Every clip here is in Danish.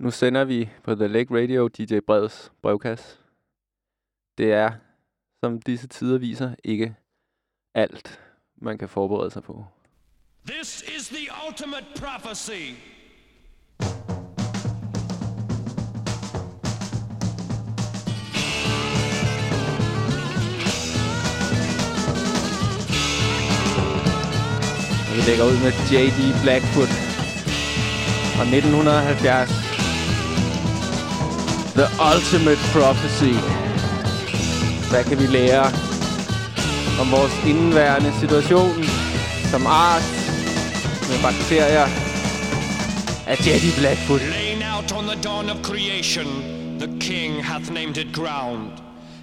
Nu sender vi på The Lake Radio DJ Breds brevkasse. Det er, som disse tider viser, ikke alt, man kan forberede sig på. This is the ultimate prophecy. Og vi lægger ud med J.D. Blackfoot fra 1970. The Ultimate Prophecy. Hvad kan vi lære om vores indværende situation som art med bakterier af J.D. Blackfoot? Laying out on the dawn of creation, the king hath named it ground.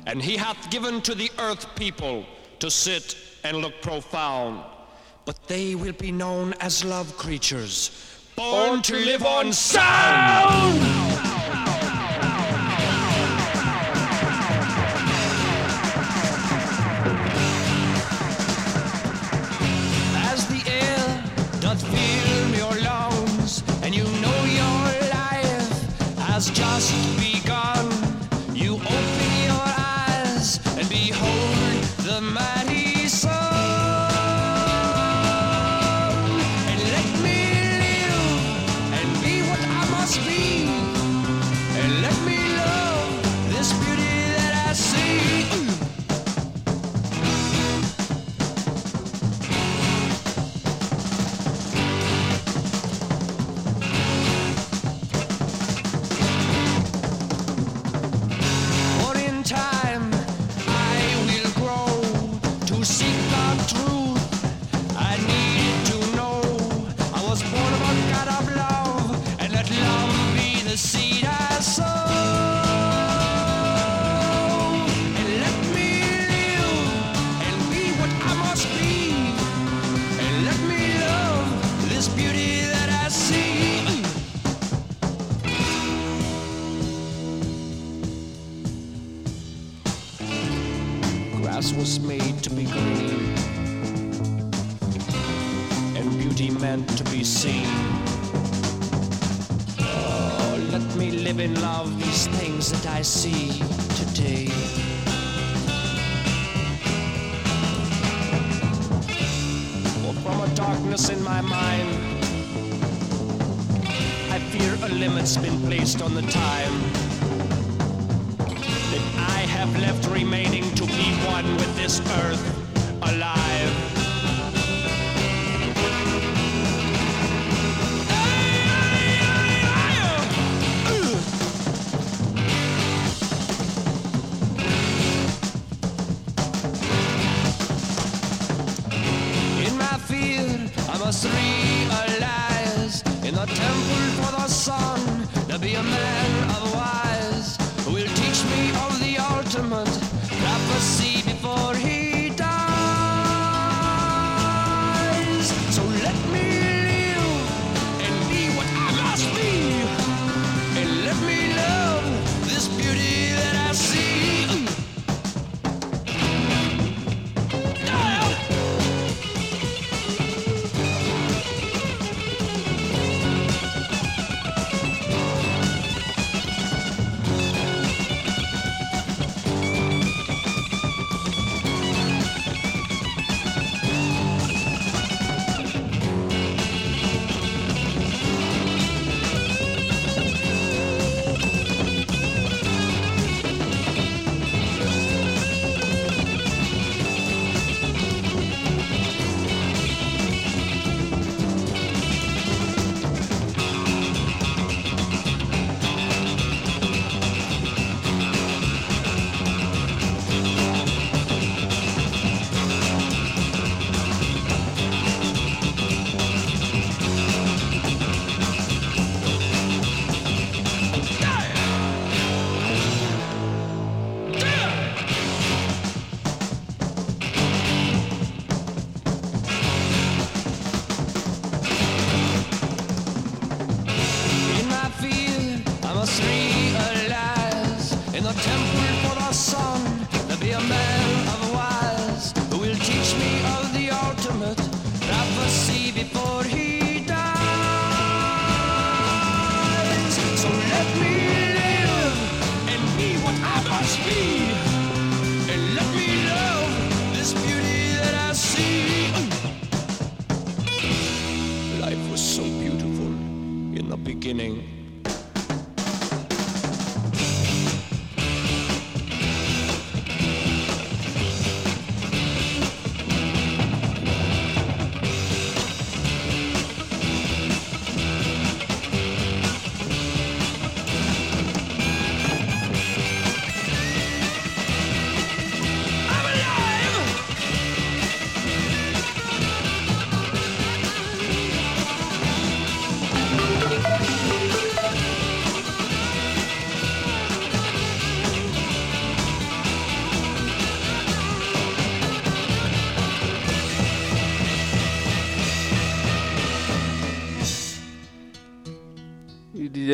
And he hath given to the earth people to sit and look profound. But they will be known as love creatures, born to live on sound. As in love these things that I see today. For from a darkness in my mind, I fear a limit's been placed on the time that I have left remaining to be one with this earth alive.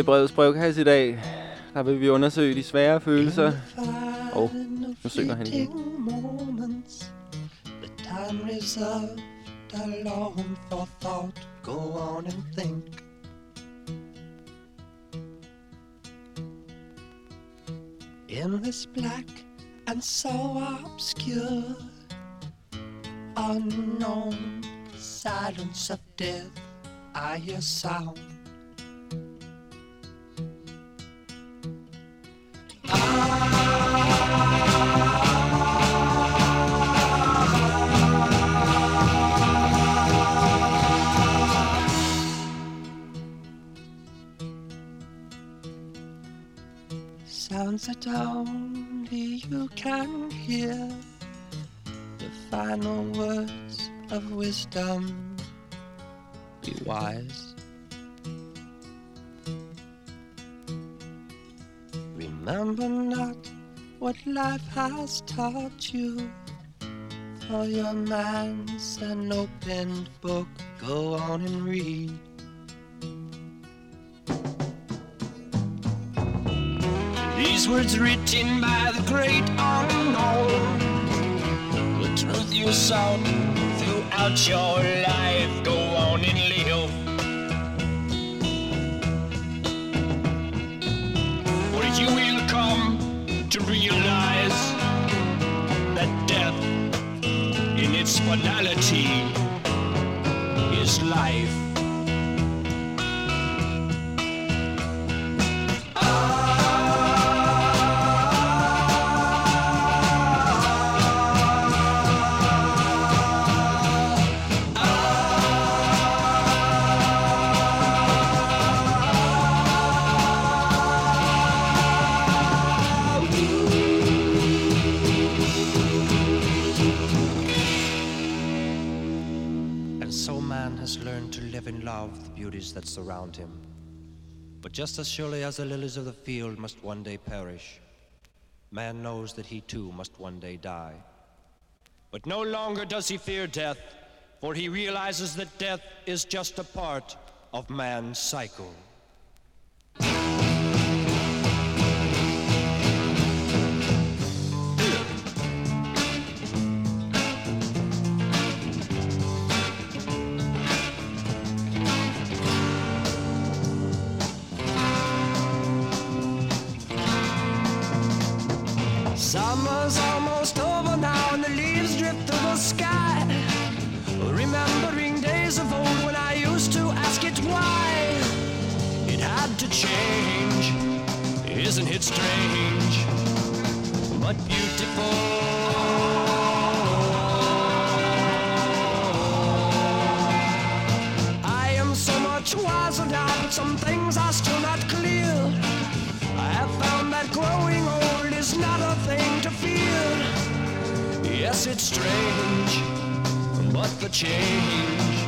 DJ brevets brevkasse i dag, der vil vi undersøge de svære følelser. Og oh, nu synger han igen. The time reserved alone for thought. Go on and think. In this black and so obscure, unknown silence of death, I hear sound. Only you can hear the final words of wisdom. Be wise. Remember not what life has taught you. For your mind's an open book. Go on and read. These words written by the great unknown. The truth you sought throughout your life. Go on and live. For you will come to realize that death, in its finality, is life. that surround him. But just as surely as the lilies of the field must one day perish, man knows that he too must one day die. But no longer does he fear death, for he realizes that death is just a part of man's cycle. Summer's almost over now and the leaves drip to the sky. Remembering days of old when I used to ask it why it had to change. Isn't it strange? But beautiful. wiser now, but some things are still not clear. Yes, it's strange, but the change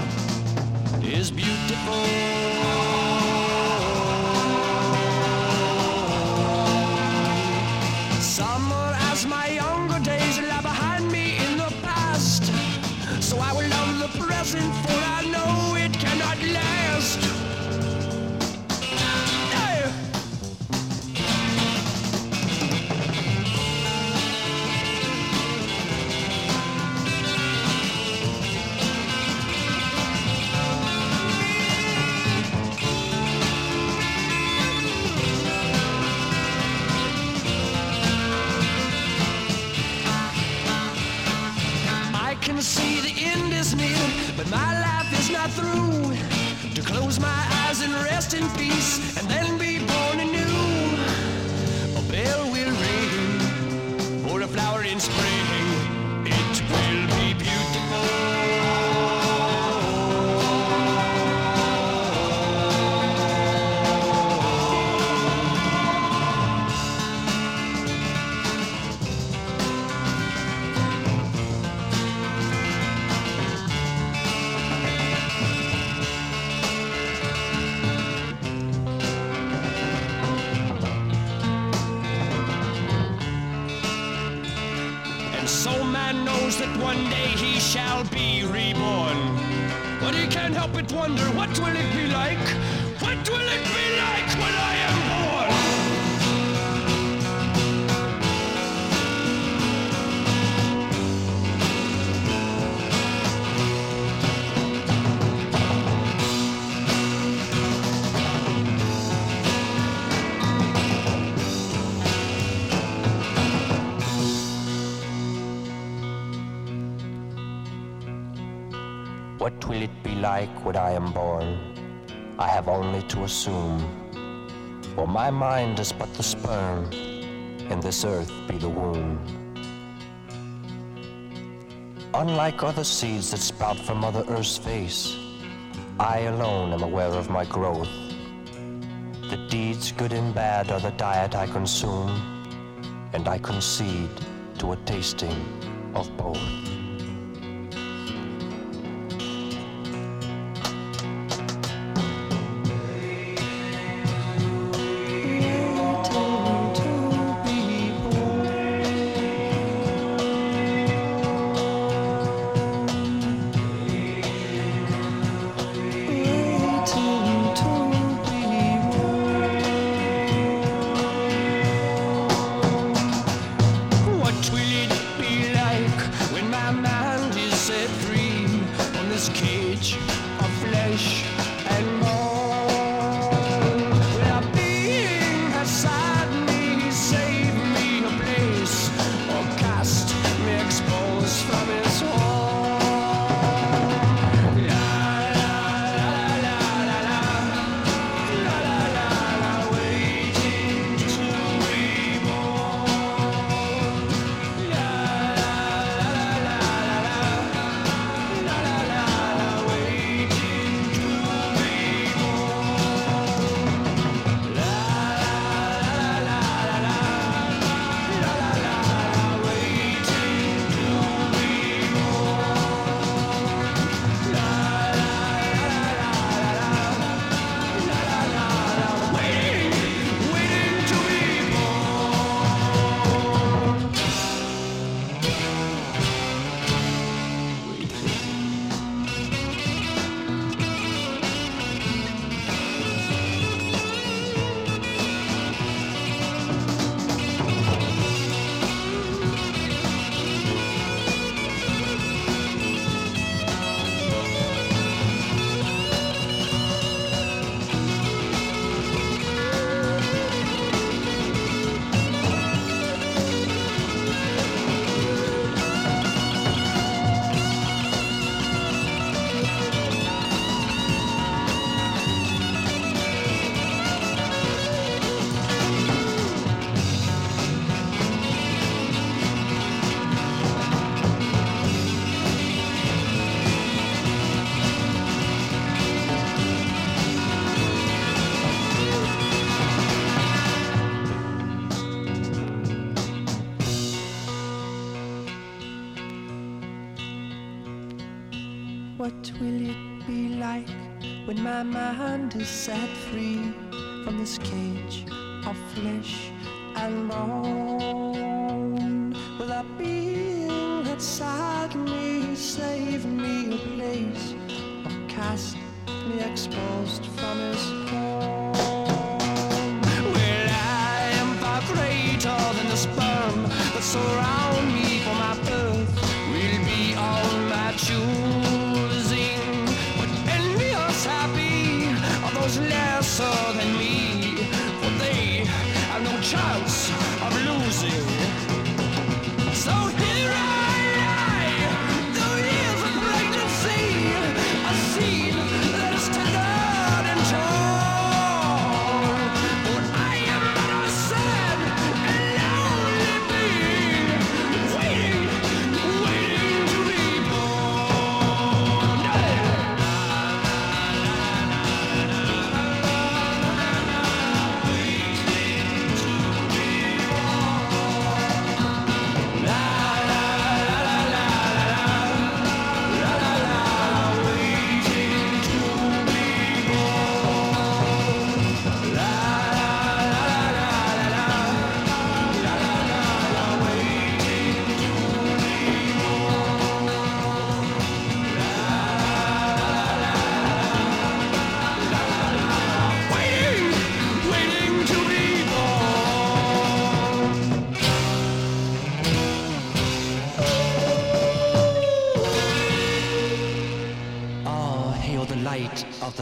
is beautiful. In peace and then be be reborn. But he can't help but wonder what will it be like? What like when I am born, I have only to assume. For my mind is but the sperm, and this earth be the womb. Unlike other seeds that sprout from Mother Earth's face, I alone am aware of my growth. The deeds, good and bad, are the diet I consume, and I concede to a tasting of both.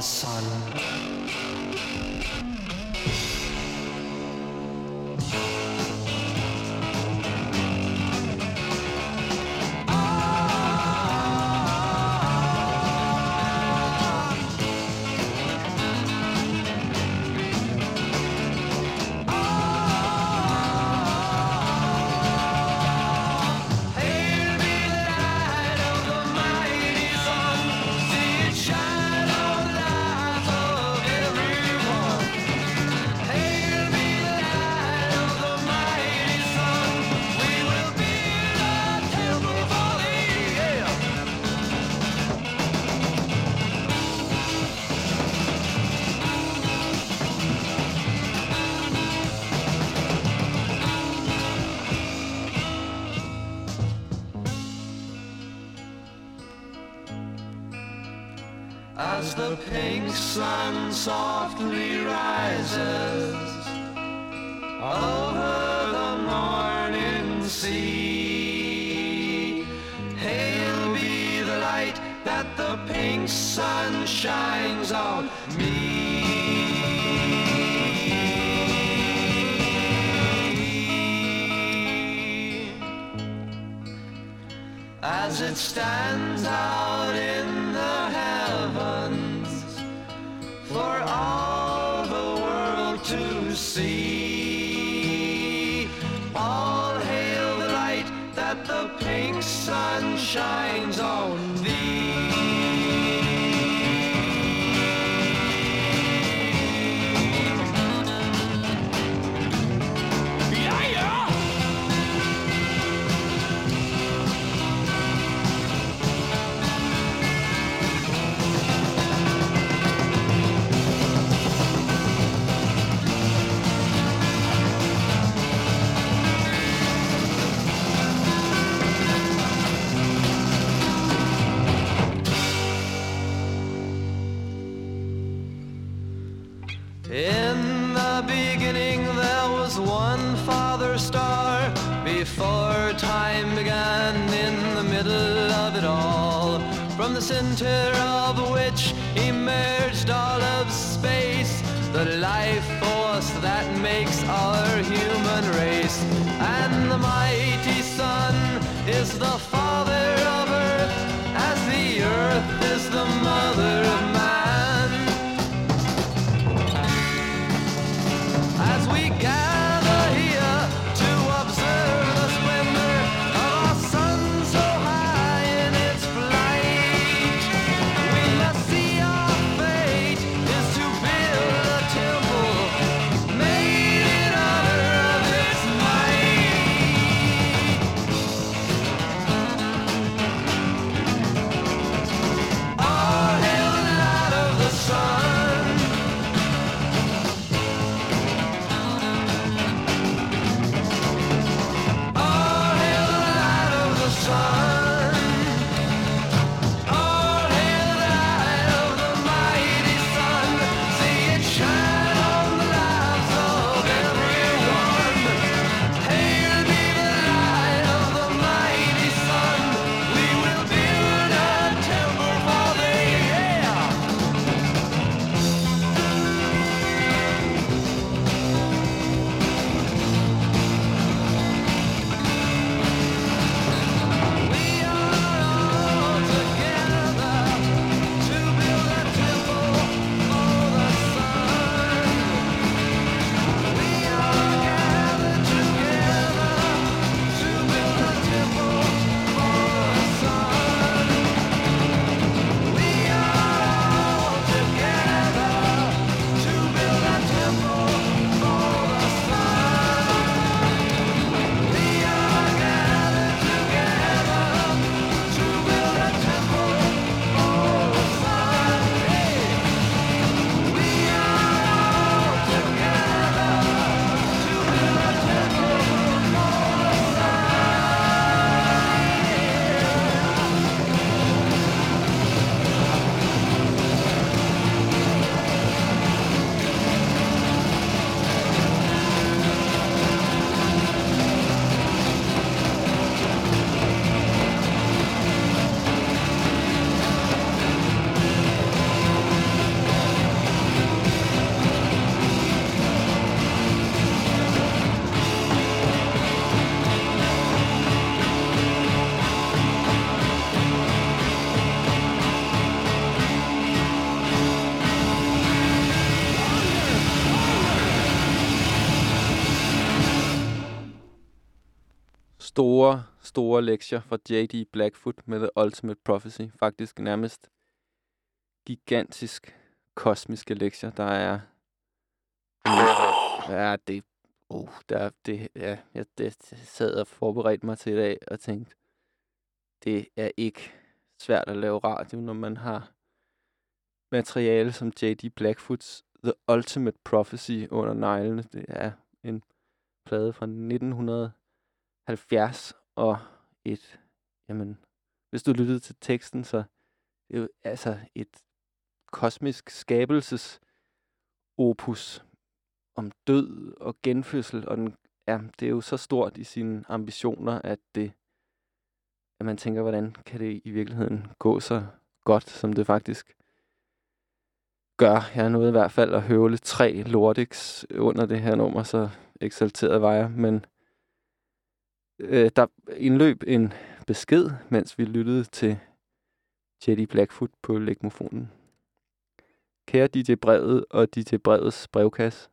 Son. sun softly rises over the morning sea. Hail be the light that the pink sun shines on me. As it stands out. shine. Store, store lektier fra J.D. Blackfoot med The Ultimate Prophecy. Faktisk nærmest gigantisk kosmiske lektier, der er... Ja, det... Uh, der, det, ja, jeg det, sad og forberedte mig til i dag og tænkte, det er ikke svært at lave radio, når man har materiale som J.D. Blackfoots The Ultimate Prophecy under neglene. Det er en plade fra 70 og et, jamen, hvis du lyttede til teksten, så det er jo altså et kosmisk skabelses opus om død og genfødsel, og den, ja, det er jo så stort i sine ambitioner, at det, at man tænker, hvordan kan det i virkeligheden gå så godt, som det faktisk gør. Jeg nåede i hvert fald at høvle tre Lordics under det her nummer, så eksalteret var jeg. Men øh, der indløb en besked, mens vi lyttede til Jetty Blackfoot på legmofonen. Kære DJ Brevet og DJ Brevets brevkasse.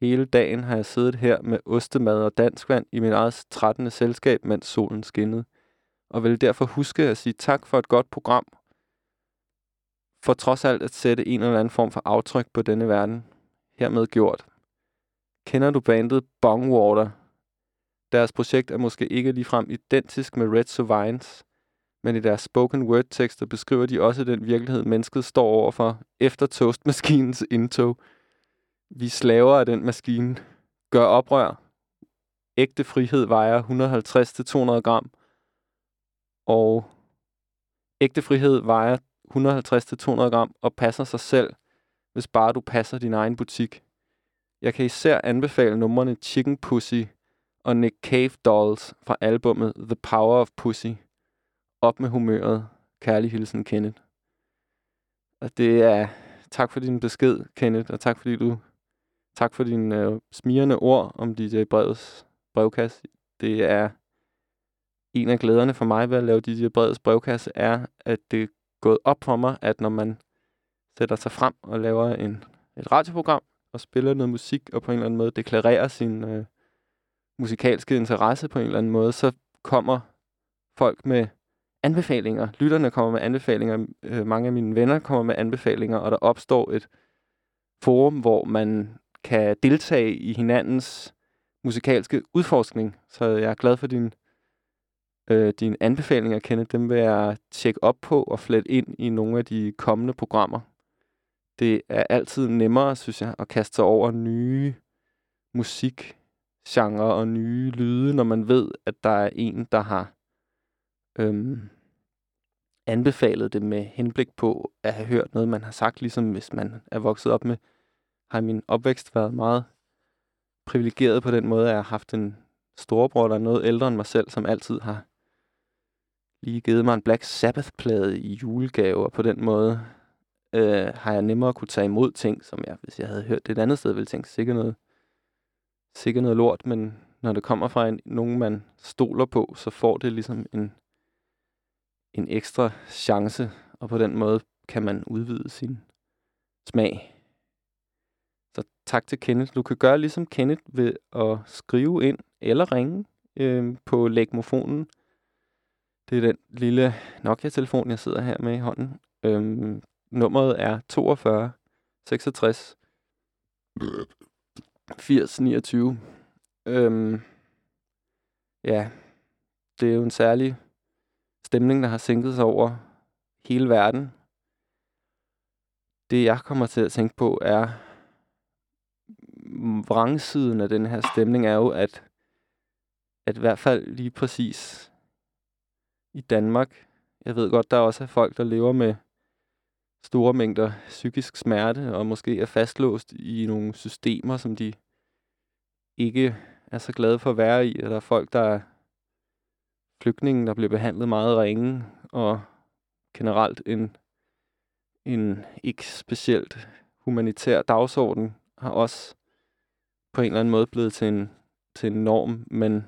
Hele dagen har jeg siddet her med ostemad og dansk vand i min eget 13. selskab, mens solen skinnede, og vil derfor huske at sige tak for et godt program for trods alt at sætte en eller anden form for aftryk på denne verden. Hermed gjort. Kender du bandet Bongwater? Deres projekt er måske ikke ligefrem identisk med Red Sovines, men i deres spoken word tekster beskriver de også den virkelighed, mennesket står overfor efter toastmaskinens indtog. Vi slaver af den maskine. Gør oprør. Ægte frihed vejer 150-200 gram. Og ægte frihed vejer 150-200 gram og passer sig selv, hvis bare du passer din egen butik. Jeg kan især anbefale numrene Chicken Pussy og Nick Cave Dolls fra albummet The Power of Pussy. Op med humøret. Kærlig hilsen, Kenneth. Og det er... Tak for din besked, Kenneth, og tak fordi du... Tak for dine øh, smirende ord om DJ Brevets brevkasse. Det er en af glæderne for mig ved at lave DJ Brevets brevkasse, er, at det gået op for mig, at når man sætter sig frem og laver en, et radioprogram og spiller noget musik og på en eller anden måde deklarerer sin øh, musikalske interesse på en eller anden måde, så kommer folk med anbefalinger. Lytterne kommer med anbefalinger. Øh, mange af mine venner kommer med anbefalinger, og der opstår et forum, hvor man kan deltage i hinandens musikalske udforskning. Så jeg er glad for din øh, dine anbefalinger, Kenneth, dem vil jeg tjekke op på og flette ind i nogle af de kommende programmer. Det er altid nemmere, synes jeg, at kaste sig over nye musik genre og nye lyde, når man ved, at der er en, der har øhm, anbefalet det med henblik på at have hørt noget, man har sagt, ligesom hvis man er vokset op med, har min opvækst været meget privilegeret på den måde, at jeg har haft en storebror, der er noget ældre end mig selv, som altid har lige givet mig en Black Sabbath-plade i julegave, og på den måde øh, har jeg nemmere kunne tage imod ting, som jeg, hvis jeg havde hørt det et andet sted, ville tænke, sikkert noget, sikkert noget lort, men når det kommer fra en, nogen, man stoler på, så får det ligesom en, en ekstra chance, og på den måde kan man udvide sin smag. Så tak til Kenneth. Du kan gøre ligesom Kenneth ved at skrive ind eller ringe øh, på lægmofonen det er den lille Nokia-telefon, jeg sidder her med i hånden. Øhm, nummeret er 42 66 80 29. Øhm, ja, det er jo en særlig stemning, der har sænket sig over hele verden. Det, jeg kommer til at tænke på, er vrangsiden af den her stemning er jo, at, at i hvert fald lige præcis i Danmark. Jeg ved godt, der er også folk, der lever med store mængder psykisk smerte, og måske er fastlåst i nogle systemer, som de ikke er så glade for at være i. Og der er folk, der er flygtninge, der bliver behandlet meget ringe, og generelt en, en ikke specielt humanitær dagsorden har også på en eller anden måde blevet til en, til en norm, men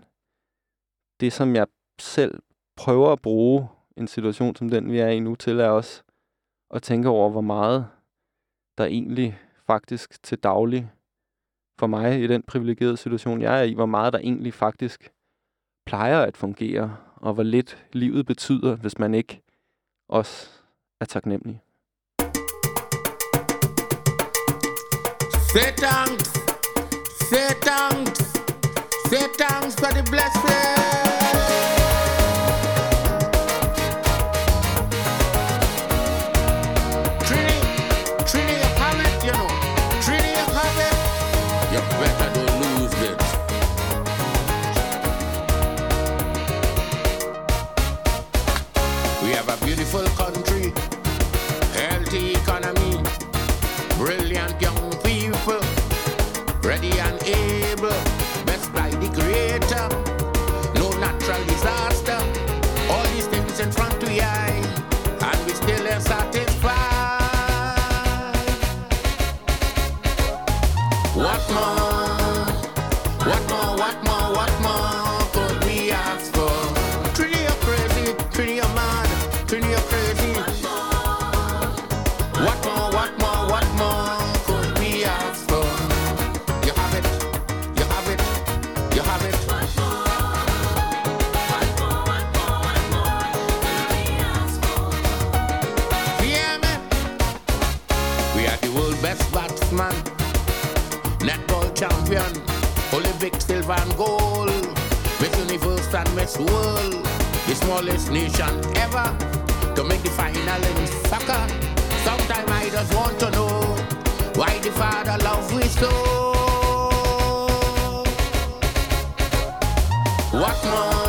det, som jeg selv prøver at bruge en situation som den, vi er i nu, til er også og tænke over, hvor meget der egentlig faktisk til daglig for mig i den privilegerede situation, jeg er i, hvor meget der egentlig faktisk plejer at fungere, og hvor lidt livet betyder, hvis man ikke også er taknemmelig. Say thanks, say thanks, say thanks for the blessing. world, the smallest nation ever, to make the final in soccer. Sometimes I just want to know why the Father loves we so. What more?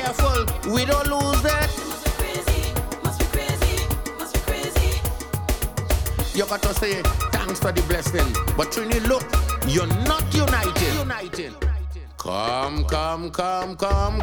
careful we don't lose it. You got to say thanks for the blessing, but Trini, look, you're not united. United. Come, come, come, come,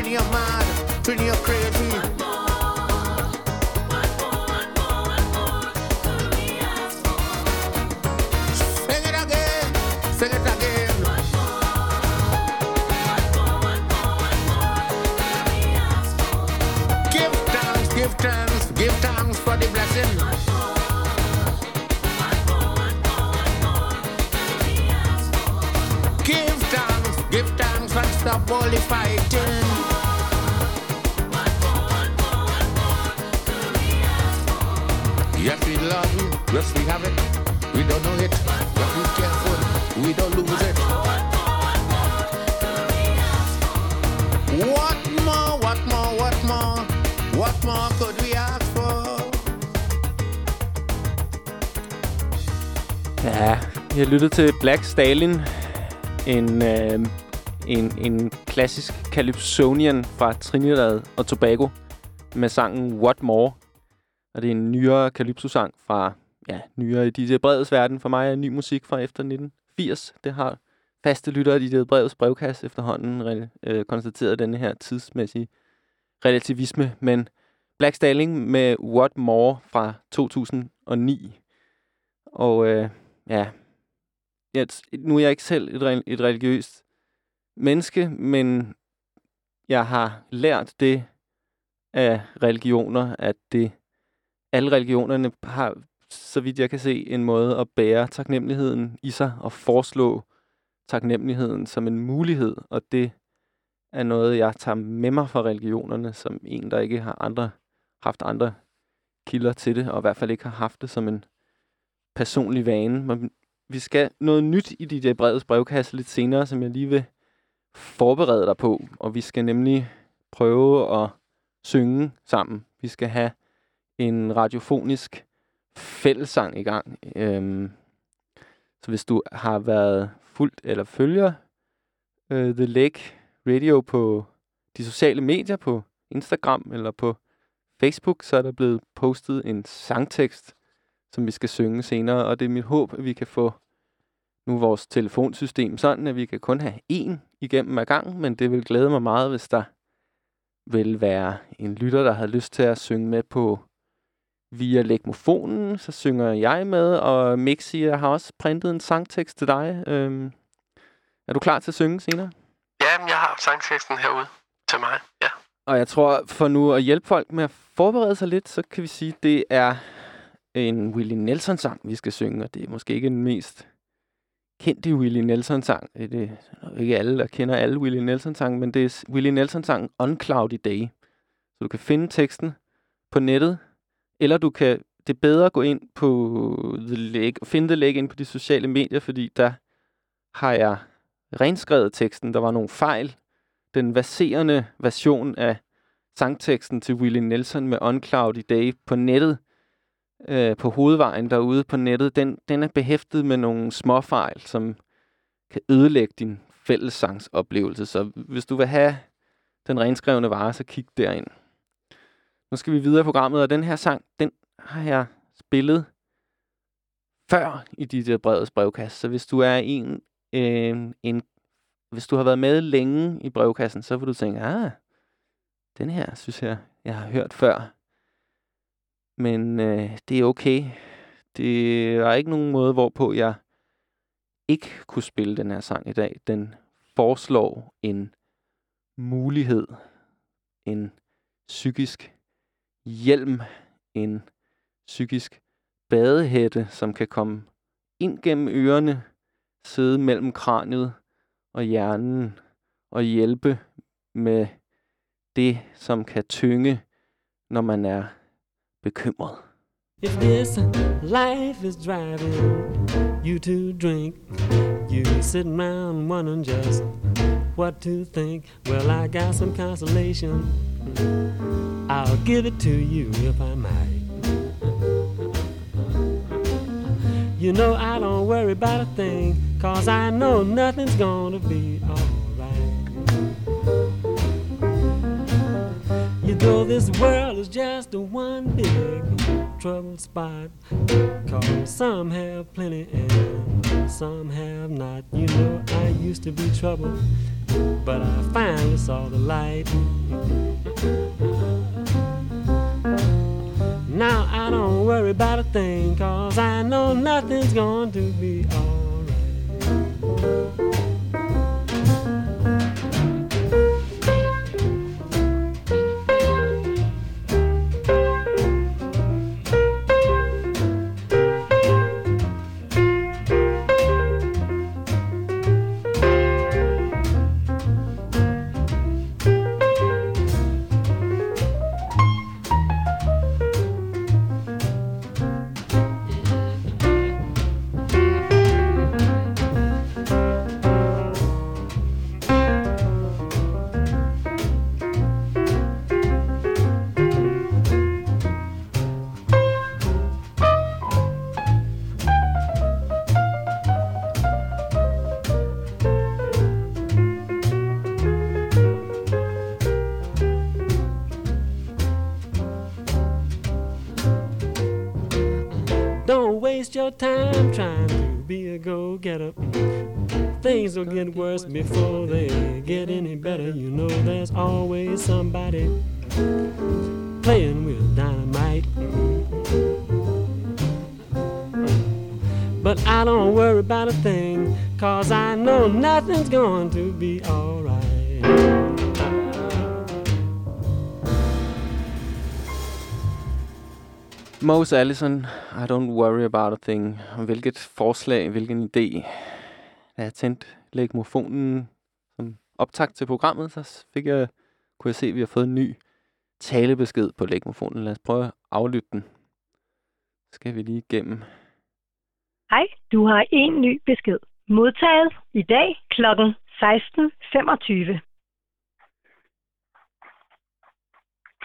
Trini lyttet til Black Stalin, en, øh, en, en klassisk Calypsonian fra Trinidad og Tobago med sangen What More. Og det er en nyere Calypso-sang fra, ja, nyere i DJ Breds verden. For mig er ny musik fra efter 1980. Det har faste lyttere i DJ Breds brevkasse efterhånden øh, konstateret denne her tidsmæssige relativisme. Men Black Stalin med What More fra 2009. Og øh, ja, at nu er jeg ikke selv et, et religiøst menneske, men jeg har lært det af religioner, at det alle religionerne har, så vidt jeg kan se, en måde at bære taknemmeligheden i sig og foreslå taknemmeligheden som en mulighed, og det er noget, jeg tager med mig fra religionerne, som en, der ikke har andre, haft andre kilder til det, og i hvert fald ikke har haft det som en personlig vane. Men vi skal noget nyt i DJ Breds brevkasse lidt senere, som jeg lige vil forberede dig på, og vi skal nemlig prøve at synge sammen. Vi skal have en radiofonisk fællesang i gang. Øhm, så hvis du har været fuldt eller følger øh, The Lake Radio på de sociale medier, på Instagram eller på Facebook, så er der blevet postet en sangtekst, som vi skal synge senere. Og det er mit håb, at vi kan få nu vores telefonsystem sådan, at vi kan kun have én igennem ad gang, men det vil glæde mig meget, hvis der vil være en lytter, der har lyst til at synge med på via legmofonen, så synger jeg med, og Mixi jeg har også printet en sangtekst til dig. Øhm, er du klar til at synge senere? Ja, jeg har sangteksten herude til mig, ja. Og jeg tror, for nu at hjælpe folk med at forberede sig lidt, så kan vi sige, at det er en Willie Nelson-sang, vi skal synge, og det er måske ikke den mest kendte Willie Nelson-sang. Det er ikke alle, der kender alle Willie Nelson-sange, men det er Willie Nelson-sangen On Cloudy Day. Så du kan finde teksten på nettet, eller du kan, det er bedre at gå ind på The Lake, og finde The Lake ind på de sociale medier, fordi der har jeg renskrevet teksten. Der var nogle fejl. Den verserende version af sangteksten til Willie Nelson med On Cloudy Day på nettet, øh, på hovedvejen derude på nettet, den, den er behæftet med nogle småfejl, som kan ødelægge din fællessangsoplevelse. Så hvis du vil have den renskrevne vare, så kig derind. Nu skal vi videre i programmet, og den her sang, den har jeg spillet før i dit øh, brevets brevkasse. Så hvis du er en, øh, en, hvis du har været med længe i brevkassen, så vil du tænke, ah, den her synes jeg, jeg har hørt før. Men øh, det er okay. Det er ikke nogen måde, hvorpå jeg ikke kunne spille den her sang i dag. Den foreslår en mulighed, en psykisk hjelm, en psykisk badehætte, som kan komme ind gennem ørerne, sidde mellem kraniet og hjernen og hjælpe med det, som kan tynge, når man er bekymret. If this life is driving you to drink, you sitting around wondering just what to think. Well, I got some consolation. I'll give it to you if I might. You know I don't worry about a thing, cause I know nothing's gonna be alright. You know this world is just a one big trouble spot, cause some have plenty and some have not. You know I used to be trouble, but I finally saw the light. Now I don't worry about a thing, cause I know nothing's going to be alright. Time trying to be a go-getter. Things will get worse before they get any better. You know there's always somebody playing with dynamite. But I don't worry about a thing, cause I know nothing's going to be alright. Mose Allison, I don't worry about a thing. Og hvilket forslag, hvilken idé. Da jeg tændte legmofonen som optakt til programmet, så fik jeg, kunne jeg se, at vi har fået en ny talebesked på legmofonen. Lad os prøve at aflytte den. Så skal vi lige igennem. Hej, du har en ny besked. Modtaget i dag kl. 16.25.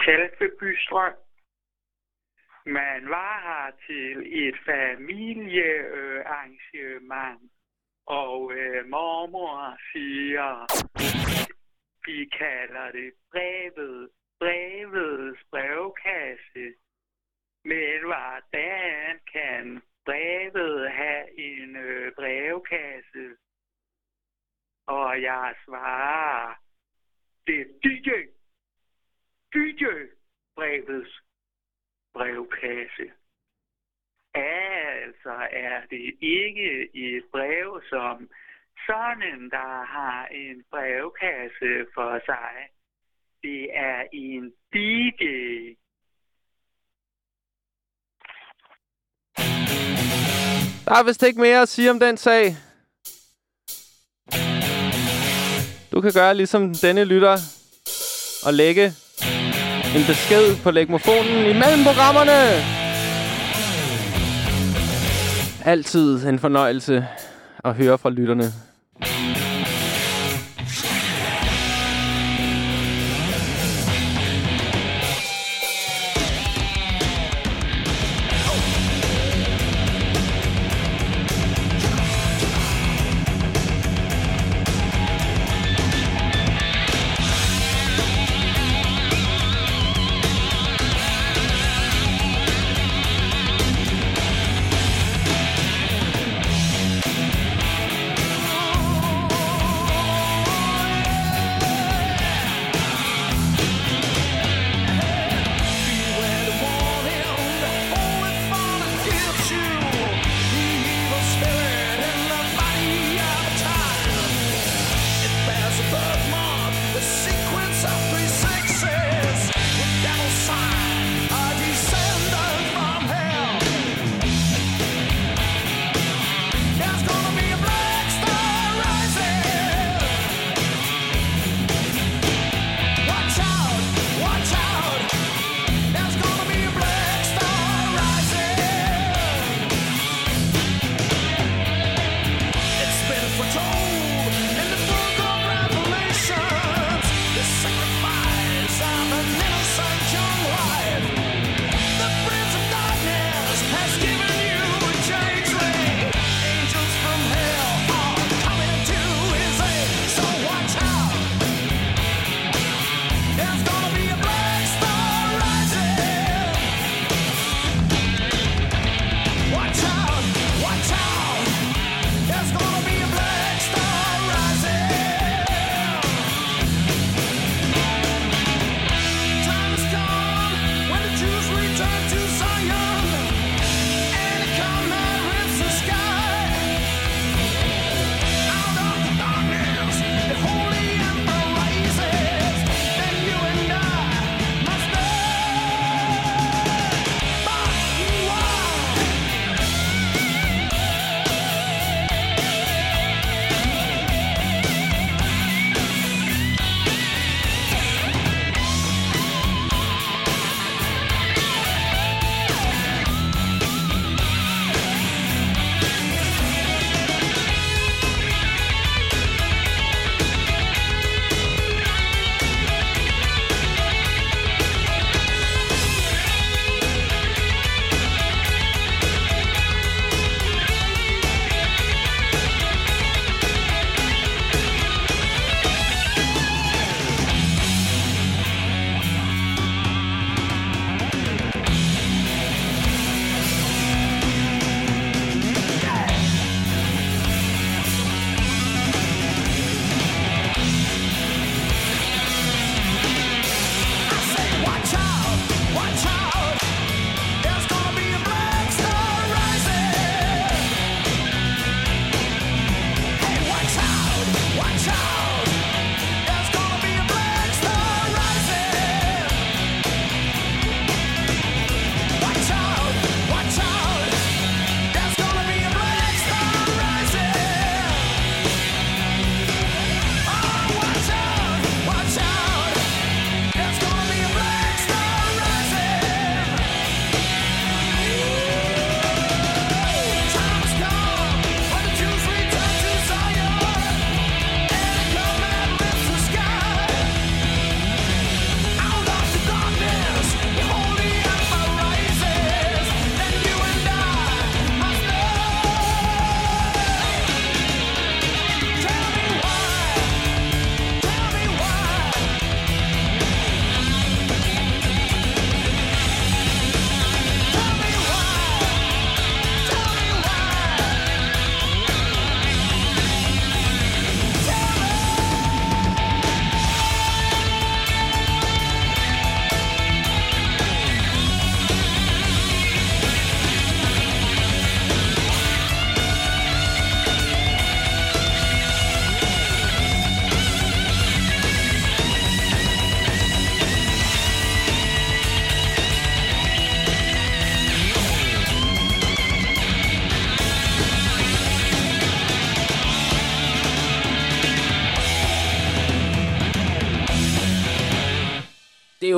Kalve Bystrøm. Man var her til et familiearrangement, og øh, mormor siger, vi kalder det brevet, brevets brevkasse. Men hvordan kan brevet have en øh, brevkasse? Og jeg svarer, det er DJ. DJ brevets brevkasse. Altså er det ikke et brev som sådan, der har en brevkasse for sig. Det er en DJ. Der er vist ikke mere at sige om den sag. Du kan gøre ligesom denne lytter og lægge en besked på legmofonen imellem programmerne. Altid en fornøjelse at høre fra lytterne.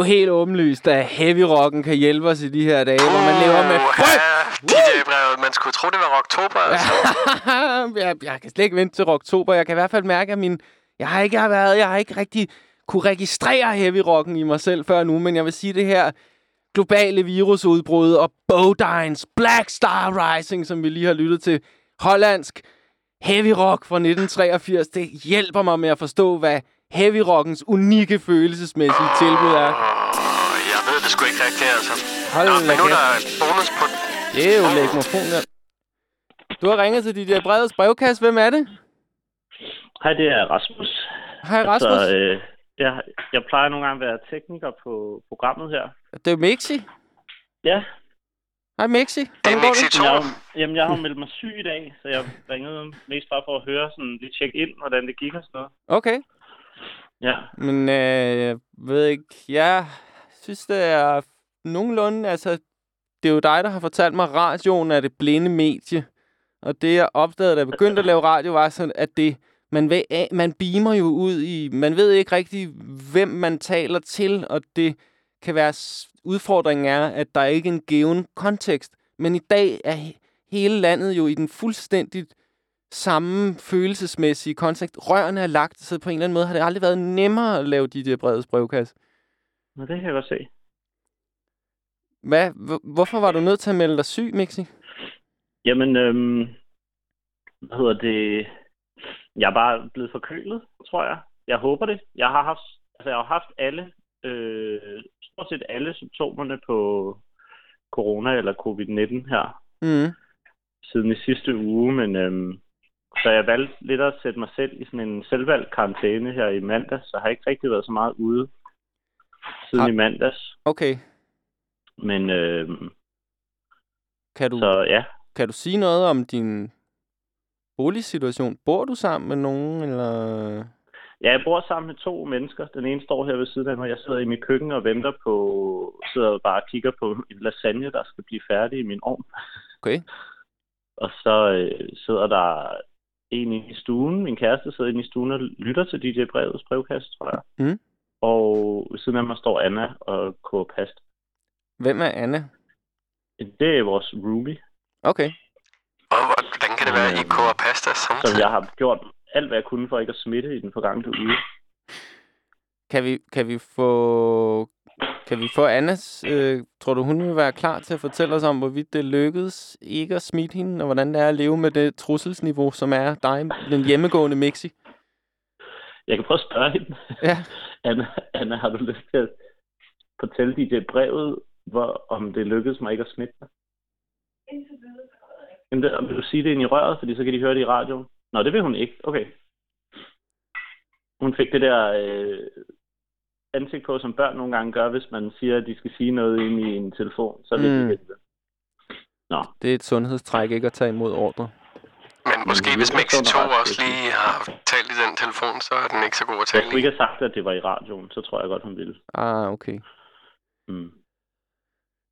Helt åbenlyst, at heavy rocken kan hjælpe os i de her dage, hvor man lever med frygt. DJ-brevet. Man skulle tro, det var Rocktober. Altså. jeg, jeg kan slet ikke vente til oktober. Jeg kan i hvert fald mærke, at min... Jeg har ikke været... Jeg har ikke rigtig kunne registrere heavy rocken i mig selv før nu, men jeg vil sige det her globale virusudbrud og Bodines Black Star Rising, som vi lige har lyttet til, hollandsk heavy rock fra 1983, det hjælper mig med at forstå, hvad heavy rockens unikke følelsesmæssige tilbud er. Jeg ved det sgu ikke rigtigt, altså. Hold Nå, men nu er der bonus på... Det er jo lægmofon der. Du har ringet til dit brevets brevkasse. Hvem er det? Hej, det er Rasmus. Hej Rasmus. Så, øh, jeg, jeg plejer nogle gange at være tekniker på programmet her. Det er Mixi. Ja. Hej Mixi. Det er Mixi 2. Jeg, har- jamen, jeg har meldt mig syg i dag, så jeg ringede mest bare for at høre, sådan lige tjekke ind, hvordan det gik og sådan noget. Okay. Ja. Men øh, jeg ved ikke, jeg synes, det er nogenlunde, altså, det er jo dig, der har fortalt mig, at radioen er det blinde medie. Og det, jeg opdagede, da jeg begyndte at lave radio, var sådan, at det, man, ved, man beamer jo ud i, man ved ikke rigtig, hvem man taler til, og det kan være, udfordringen er, at der ikke er en given kontekst. Men i dag er hele landet jo i den fuldstændigt samme følelsesmæssige kontekst. Rørene er lagt, så på en eller anden måde har det aldrig været nemmere at lave de der brevets brevkasse. Nå, det kan jeg godt se. Hvad, hvor- hvorfor var du nødt til at melde dig syg, Mixi? Jamen, øhm, hvad hedder det? Jeg er bare blevet forkølet, tror jeg. Jeg håber det. Jeg har haft, altså jeg har haft alle, øh, stort set alle symptomerne på corona eller covid-19 her Mm. siden i sidste uge, men øhm, så jeg valgte lidt at sætte mig selv i sådan en selvvalgt karantæne her i mandag, så jeg har ikke rigtig været så meget ude siden Har- i mandags. Okay. Men øhm, Kan du, så ja, kan du sige noget om din boligsituation? Bor du sammen med nogen, eller... Ja, jeg bor sammen med to mennesker. Den ene står her ved siden af mig. Jeg sidder i mit køkken og venter på... sidder bare og kigger på en lasagne, der skal blive færdig i min ovn. Okay. Og så øh, sidder der en inde i stuen. Min kæreste sidder inde i stuen og lytter til DJ Brevets brevkasse, tror jeg. Mm. Og ved siden af mig står Anna og koger pasta. Hvem er Anne? Det er vores roomie, Okay. Og hvordan kan det være, at I koger pasta som samtidig? jeg har gjort alt, hvad jeg kunne for ikke at smitte i den forgangne uge. Kan vi, kan vi få... Kan vi få Annas... Øh, tror du, hun vil være klar til at fortælle os om, hvorvidt det lykkedes ikke at smitte hende, og hvordan det er at leve med det trusselsniveau, som er dig, den hjemmegående Mixi? Jeg kan prøve at spørge hende. Ja. Anna, Anna, har du lyst til at fortælle dit det brevet, hvor, om det lykkedes mig ikke at smitte dig? Jamen, det, vil du sige det ind i røret, fordi så kan de høre det i radioen? Nå, det vil hun ikke. Okay. Hun fik det der øh, ansigt på, som børn nogle gange gør, hvis man siger, at de skal sige noget ind i en telefon. Så vil Mm. de det. Nå, Det er et sundhedstræk ikke at tage imod ordre. Men måske Men hvis vi Mixi forstår 2 dig ret, også det er lige har talt i den telefon, så er den ikke så god at jeg tale skulle i. ikke have sagt, at det var i radioen. Så tror jeg godt, hun ville. Ah, okay. Mm.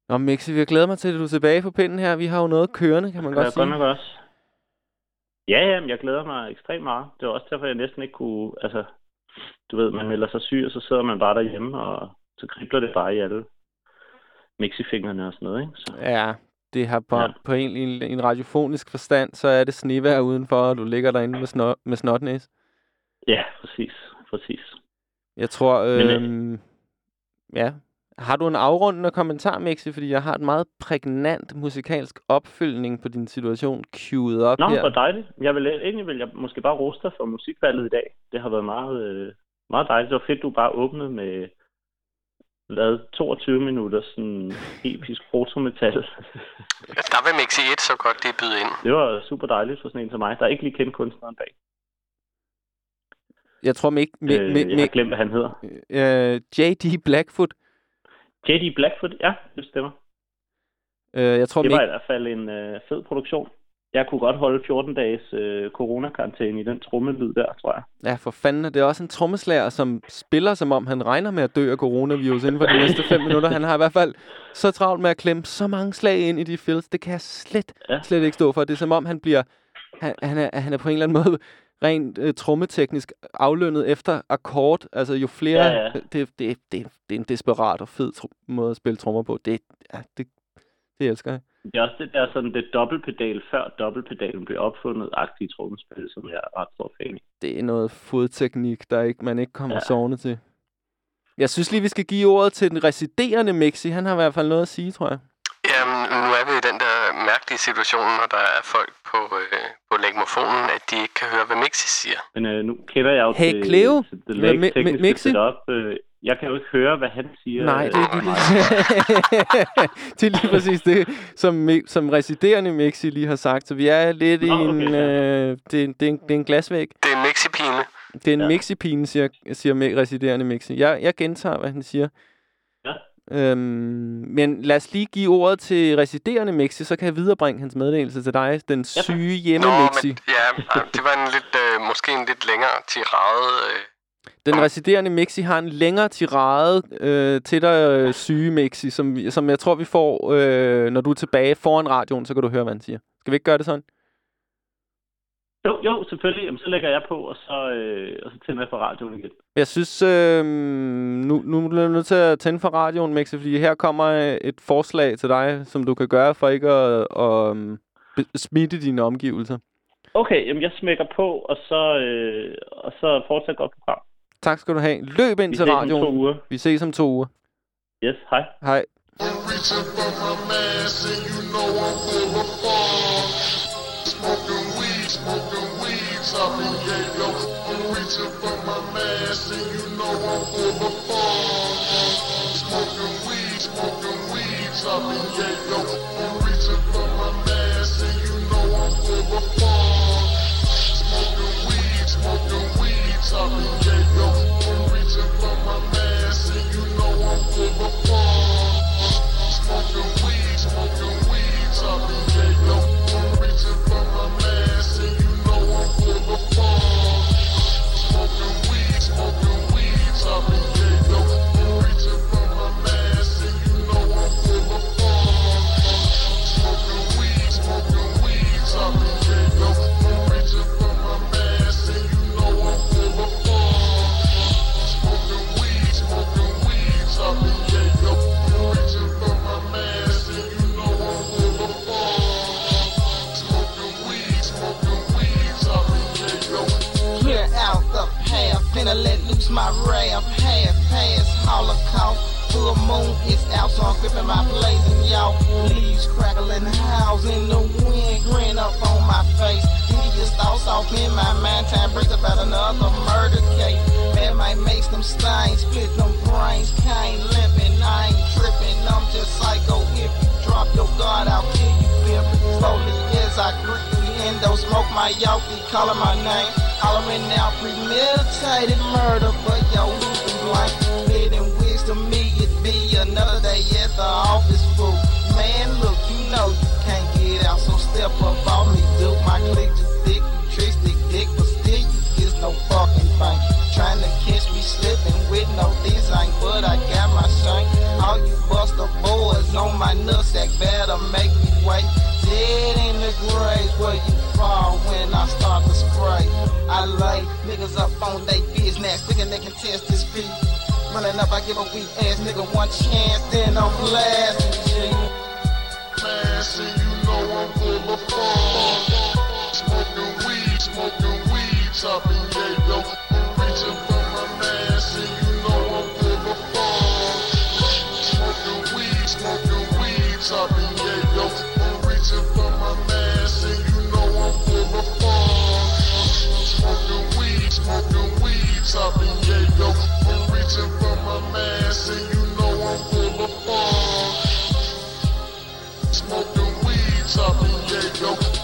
Nå, Mixi, vi glæder mig til, at du er tilbage på pinden her. Vi har jo noget kørende, kan man Det godt er sige. godt nok også. Ja, ja, men jeg glæder mig ekstremt meget. Det var også derfor, jeg næsten ikke kunne... Altså, du ved, man melder sig syg, og så sidder man bare derhjemme, og så kribler det bare i alle mixifingrene og sådan noget, ikke? Så, Ja, det har på, Ja. på en, en, en radiofonisk forstand, så er det snevejr udenfor, og du ligger derinde med, snot, med snotnæs. ja, præcis. Præcis. Jeg tror, Men, øh, øhm, ja. Har du en afrundende kommentar, Mixi? Fordi jeg har et meget prægnant musikalsk opfølgning på din situation queued op Nå, her. hvor dejligt. Jeg vil egentlig vil jeg måske bare rose dig for musikvalget i dag. Det har været meget, øh, meget dejligt. Det var fedt, du bare åbnede med lavet 22 minutter sådan episk protometal. Der vil Mixi 1 så godt lige byde ind. det var super dejligt for sådan en som mig, der ikke lige kendte kunstneren bag. Jeg tror, Mik, Mik, Øh, Mik, jeg har glemt, hvad han hedder. øh, J.D. Blackfoot. J.D. Blackfoot, ja, det stemmer. Øh, jeg tror, Det var i hvert fald en øh, fed produktion. Jeg kunne godt holde 14 dages øh, coronakarantæne i den trummelyd der, tror jeg. ja, for fanden, det er også en trommeslager, som spiller, som om han regner med at dø af coronavirus inden for de næste fem minutter. Han har i hvert fald så travlt med at klemme så mange slag ind i de fills. Det kan jeg slet, ja. slet ikke stå for. Det er som om, han bliver... Han, han, er, han er på en eller anden måde rent øh, trommeteknisk aflønnet efter akkord. Altså jo flere... Ja, ja. Det, det, det, det er en desperat og fed måde at spille trommer på. Det, ja, det, det elsker jeg. Det er også det der sådan det dobbeltpedal, før dobbeltpedalen blev opfundet, aktive trommespil, som jeg er ret stor fan. Det er noget fodteknik, der ikke, man ikke kommer. Ja. sovende til. Jeg synes lige, vi skal give ordet til den residerende Mixi. Han har i hvert fald noget at sige, tror jeg. Jamen, nu er vi i den der mærkelige situation, når der er folk på, øh, på legmofonen, at de ikke kan høre, hvad Mixi siger. Men øh, nu kender jeg jo Hey, til, Cleo? til det Mi- Mi- tekniske Mixi? setup. Øh, jeg kan jo ikke høre, hvad han siger. Nej, det er øh, lige, det er lige præcis det, som, som residerende Mixi lige har sagt. Så vi er lidt i Nå, en... okay, Øh, det, er en det, er en, det er en glasvæg. Det er en Mixi-pine. Det er en ja. Mixi-pine, siger, siger residerende Mixi. Jeg, jeg gentager, hvad han siger. Øhm, men lad os lige give ordet til residerende Mixi, så kan jeg viderebringe hans meddelelse til dig, den syge hjemme Nå, Mixi. men ja, det var en lidt, øh, måske en lidt længere tirade. Øh, Den residerende Mixi har en længere tirade øh, til dig, øh, syge Mixi, som, som jeg tror, vi får, øh, når du er tilbage foran radioen, så kan du høre, hvad han siger. Skal vi ikke gøre det sådan? Jo, jo, selvfølgelig. Jamen, så lægger jeg på, og så, øh, og så tænder jeg for radioen igen. Jeg synes, øh, nu, nu bliver jeg nødt til at tænde for radioen, Mixi, fordi her kommer øh, et forslag til dig, som du kan gøre for ikke at, at øh, be- smitte dine omgivelser. Okay, jamen jeg smækker på, og så, øh, og så fortsætter godt program. Tak skal du have. Løb ind Vi til ses om radioen. to uger. Vi ses om to uger. Yes, hej. Hej. reaching for my mask, and you know I'm full of fun. Smoking weed, smoking weed, chopping yayo. I'm reaching for my mask, and you know I'm full of fun. Smoking weed, smoking weed, chopping yayo. I'm reaching for my mask, and you know I'm full of fun. Smoking weed, smoking weed, chopping yayo. I'm reaching for my mask, and you know I'm fun. Smoking weed, smoking loose my wrath. Half past Holocaust, full moon is out, so I'm gripping my blazing y'all. Leaves crackling, house in the wind, grin up on my face. Hideous thoughts off in my mind, time brings about another murder case. Man might make them stains, split them brains, can't limping, I ain't tripping, I'm just psycho. If you drop your guard, I'll kill you, pimp. Slowly as I grip the endo, smoke my yoki, calling my name. Hollering out premeditated murder, but yo, losing blank. Bidding wisdom, me, it be another day at the office, fool. Man, look, you know you can't get out, so step up on me, dude. My click just thick, you tricks dick, but still you get no fucking thing. Trying to catch me slipping with no design, but I got my shank. All you buster boys on my nutsack better make me wait. Dead in the grave where you fall when I start to spray. I lay niggas up on they business, thinking they can test this beat. Running up, I give a weak ass nigga one chance, then I'm blasting G. And you know I'm full of fun. Smoking weed, smoking weed, chopping yayo. Reaching for my mask, and you know I'm full of. Smoking weed, smoking weed, chopping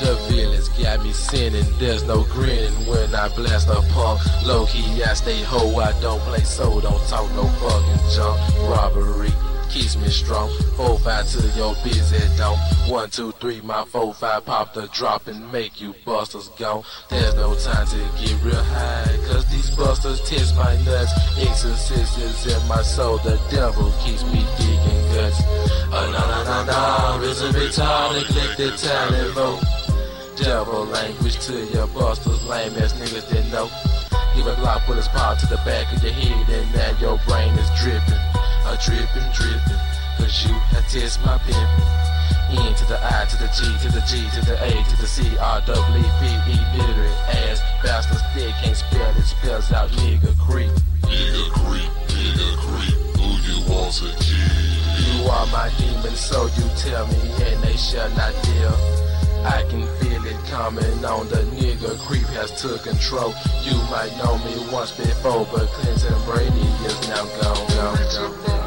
The villains got me sinning, there's no grinning when I blast a punk. Low key, I stay hoe, I don't play so don't talk no fucking junk. Robbery keeps me strong. Four five to your busy dome. One two three, my four five pop the drop and make you busters go. There's no time to get real high, cause these busters test my nuts. Exorcist is in my soul, the devil keeps me digging guts. Oh no no no no, it's a retard, neglected talent vote. Devil language to your busters, lame ass niggas that know. Give a Glock with his paw to the back of your head, and now your brain is dripping. A dripping, dripping. Cause you have test my pimpin'. E to the I to the G to the G to the A to the C R W P E literate ass bastards they can't spell it spells out nigga creep. Nigga creep, nigga creep, who you want to kill? You are my demon, so you tell me, and they shall not deal. I can feel it coming on. The nigga creep has took control. You might know me once before, but Clinton Brady is now gone, gone, gone.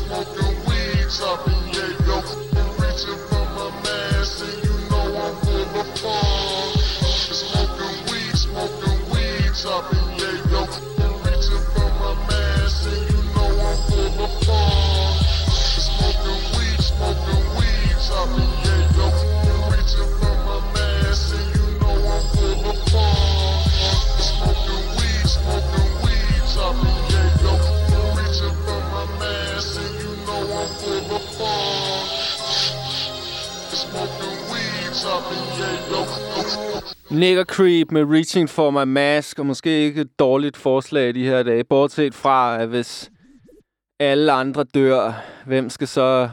Smoking weed. Reaching for my mask, and you know I'm full of fun. Weed, up Nigger Creep med Reaching for My Mask, og måske ikke et dårligt forslag de her dage, bortset fra, at hvis alle andre dør, hvem skal så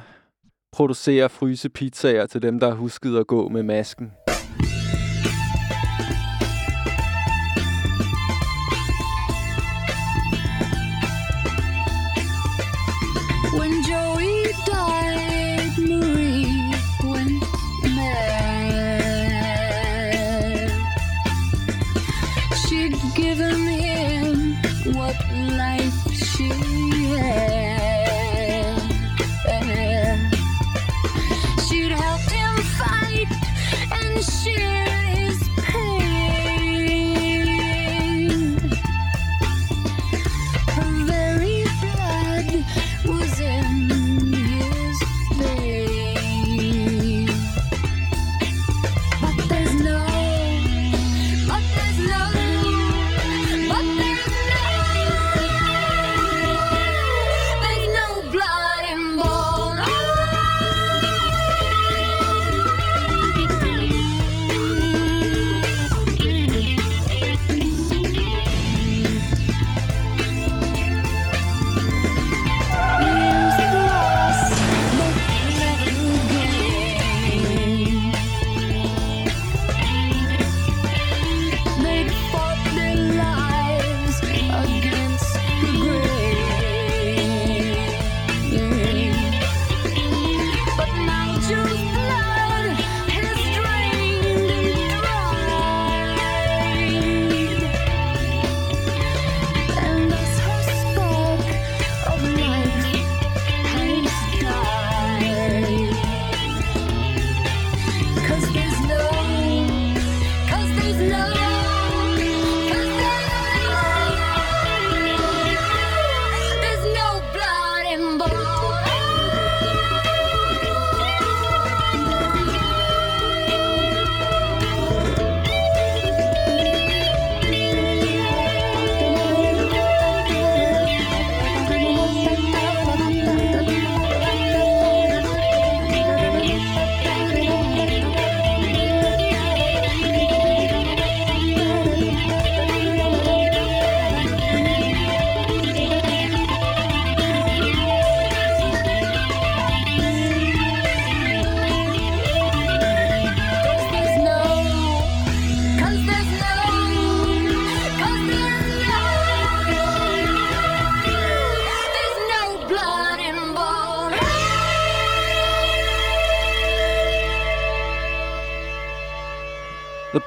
producere frysepizzaer til dem, der har husket at gå med masken?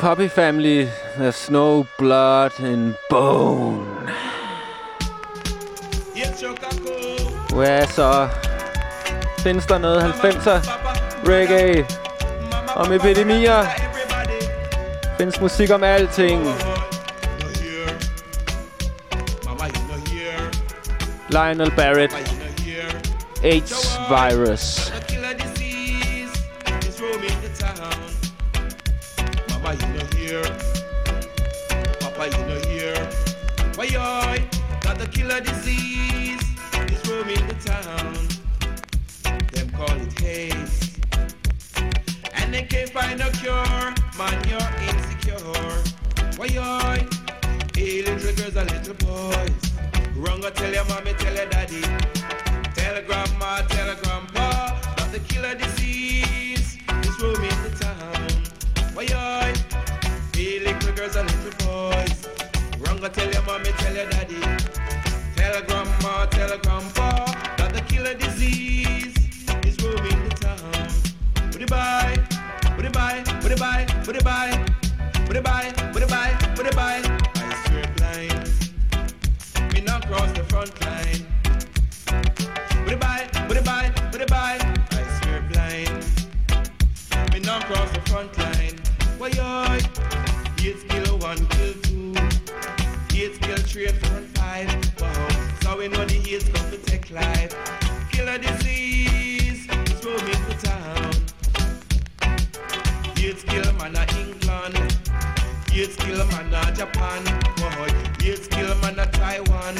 The Puppy Family, There's No Blood in Bone. Hvad så? Findes der noget 90'er reggae om epidemier? Findes musik om alting? Lionel Barrett. AIDS virus. Mama, you know here. Papa, you know here. Why, yoy, got the killer disease is roaming the town. Them call it haze. And they can't find a cure, man, you're insecure. Why, yoy? Hey, little girls and little boys. Run, go tell your mommy, tell your daddy. Tell grandma, tell grandpa. That the killer disease is roaming the town. Why, yoy? Hey, little girls and little boys. Run, go tell your mommy, tell your daddy. Tell grandma, tell grandpa. That the killer disease is roaming the town. Would it buy? Would it buy? Would it buy? Would it buy? Would buy? Would it buy? Would buy? Three and five. Wow. So we know the hits come to take life. Killer disease is roaming the town. Eight kill man England. Eight kill man Japan. Wow. Eight kill man Taiwan.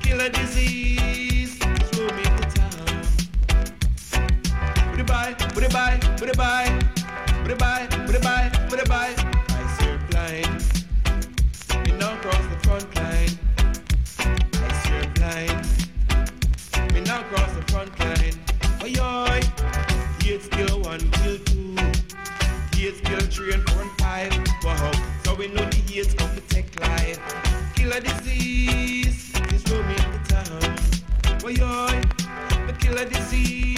Killer disease is roaming the town. Would it buy? Would it buy? Would it Three and four and five. Wow. So we know the hate come to take life. Killer disease is roaming the town. Oh yoy. The killer disease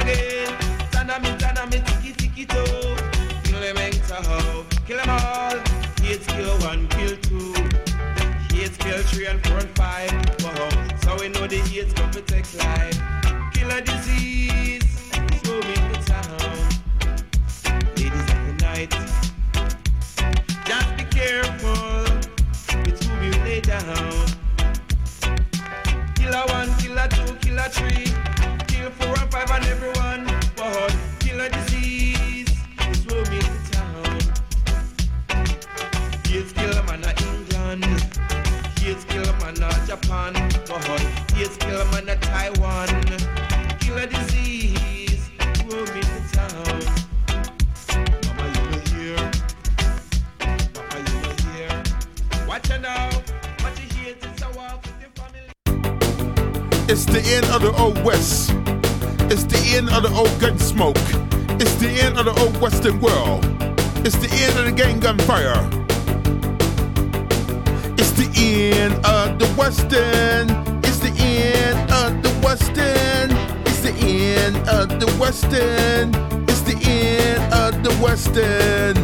again. Tana me, tana me, tiki tiki toe. Tingy ming tahoe. Kill them all. Hate kill one, kill two. Hate kill three and four and five. Wow. So we know the hate come to take life. Killer disease But yes, man of Taiwan. Disease the town. Mama, you here. You here. Watch now. You hear is a your family. It's the end of the old West. It's the end of the old gun smoke. It's the end of the old Western world. It's the end of the gang gunfire. End of the Western. It's the end of the Western. It's the end of the Western. It's the end of the Western.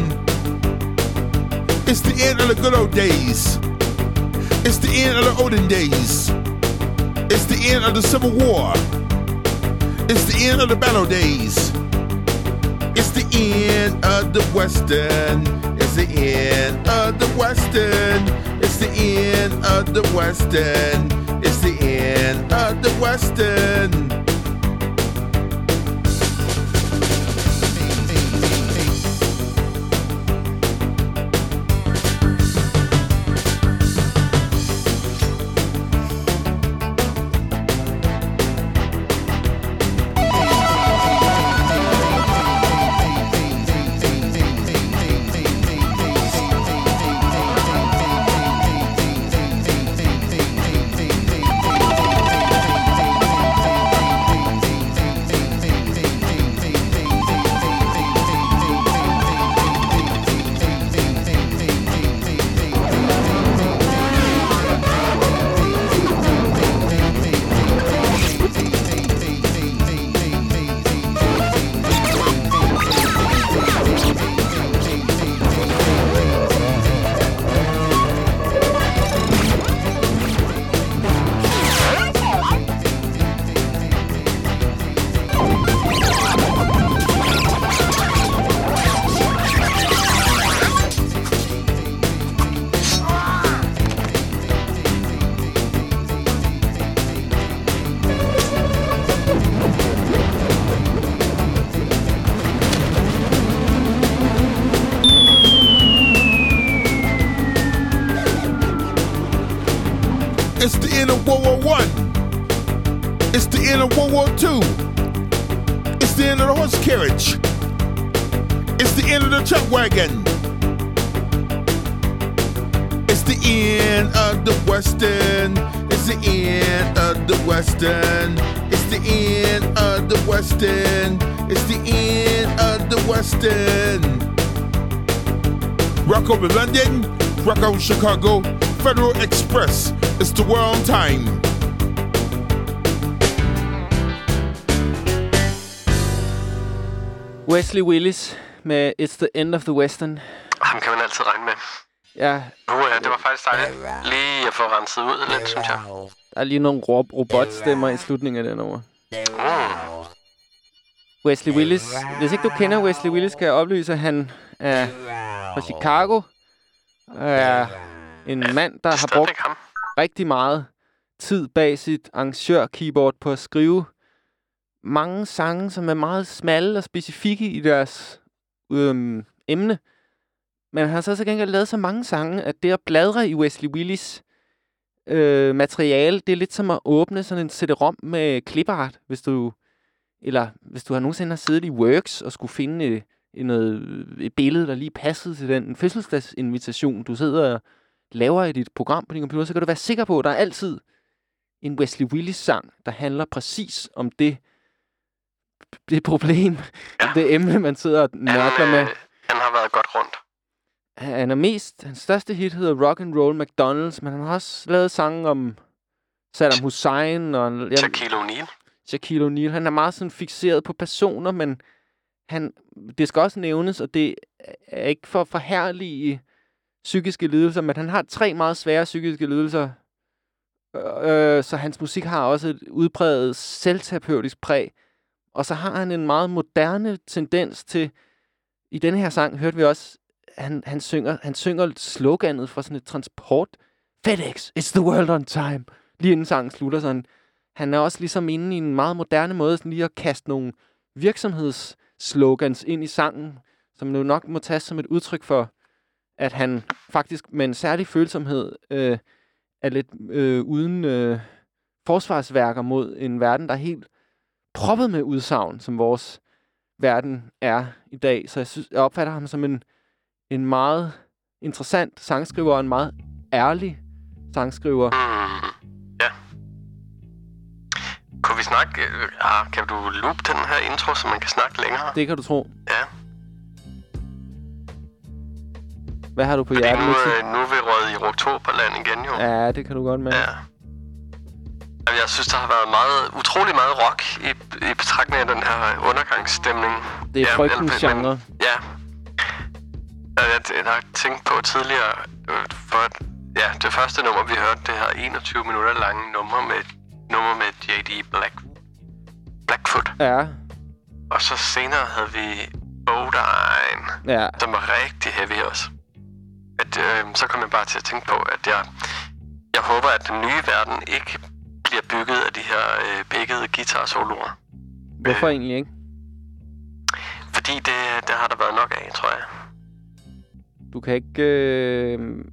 It's the end of the good old days. It's the end of the olden days. It's the end of the Civil War. It's the end of the battle days. It's the end of the Western. The end of the Western. It's the end of the Western. It's the end of the Western. The. It's the end of the Western. It's the end of the Western. It's the end of the Western. It's the end of the Western. Rock over London, rock over Chicago, Federal Express. It's the world time. Wesley Willis med It's the End of the Western. Ham kan man altid regne med. Ja, Uh, ja, det var faktisk dejligt. Lige at få renset ud lidt, synes jeg. der er lige nogle ro- robotstemmer i slutningen af den over. Mm. Wesley Willis. Hvis ikke du kender Wesley Willis, kan jeg oplyse, at han er fra Chicago. Er en mand, der har brugt rigtig meget tid bag sit arrangør-keyboard på at skrive mange sange, som er meget smalle og specifikke i deres øhm, emne. Men han har så til gengæld lavet så mange sange, at det at bladre i Wesley Willis øh, materiale, det er lidt som at åbne sådan en CD-ROM med clipart, hvis du eller hvis du har nogensinde har siddet i Works og skulle finde et, et, noget, øh, et billede, der lige passede til den fødselsdagsinvitation, du sidder og laver i dit program på din computer, så kan du være sikker på, at der er altid en Wesley Willis-sang, der handler præcis om det, det problem, ja. det emne, man sidder og nørkler med. Han har været godt rundt. Han er mest, hans største hit hedder Rock and Roll McDonald's, men han har også lavet sange om Saddam Hussein og... Jeg, Shaquille O'Neal. Shaquille O'Neal. Han er meget sådan fixeret på personer, men han, det skal også nævnes, og det er ikke for forhærlige psykiske lidelser, men han har tre meget svære psykiske lidelser. Øh, så hans musik har også et udpræget selvterapeutisk præg. Og så har han en meget moderne tendens til, i denne her sang hørte vi også, han, han, synger, han synger sloganet fra sådan et transport. FedEx, it's the world on time. Lige inden sangen slutter sådan. Han er også ligesom inde i en meget moderne måde sådan lige at kaste nogle virksomhedsslogans ind i sangen, som nu nok må tages som et udtryk for, at han faktisk med en særlig følsomhed øh, er lidt øh, uden øh, forsvarsværker mod en verden, der er helt proppet med udsagn, som vores verden er i dag. Så jeg, synes, jeg opfatter ham som en, en meget interessant sangskriver og en meget ærlig sangskriver. Kunne vi snakke... Øh, ah, kan du loop den her intro, så man kan snakke længere? Det kan du tro. Ja. Hvad har du på Fordi hjertet? nu, øh, nu er vi røget i oktoberland igen, jo. Ja, det kan du godt med. Ja. Jeg synes, der har været meget, utrolig meget rock i, i betragtning af den her undergangsstemning. Det er frygtens men- genre. Ja. Jeg, jeg, jeg har tænkt på tidligere, øh, for ja, det første nummer, vi hørte, det her 21 minutter lange nummer med, nummer med J.D. Black, Blackfoot. Ja, Og så senere havde vi Bodine, ja. som var rigtig heavy også. At, øh, så kom jeg bare til at tænke på, at jeg, jeg håber, at den nye verden ikke bliver bygget af de her øh, pikkede guitar-soloer. Hvorfor egentlig ikke? Fordi det, det har der været nok af, tror jeg. Du kan ikke... Øh...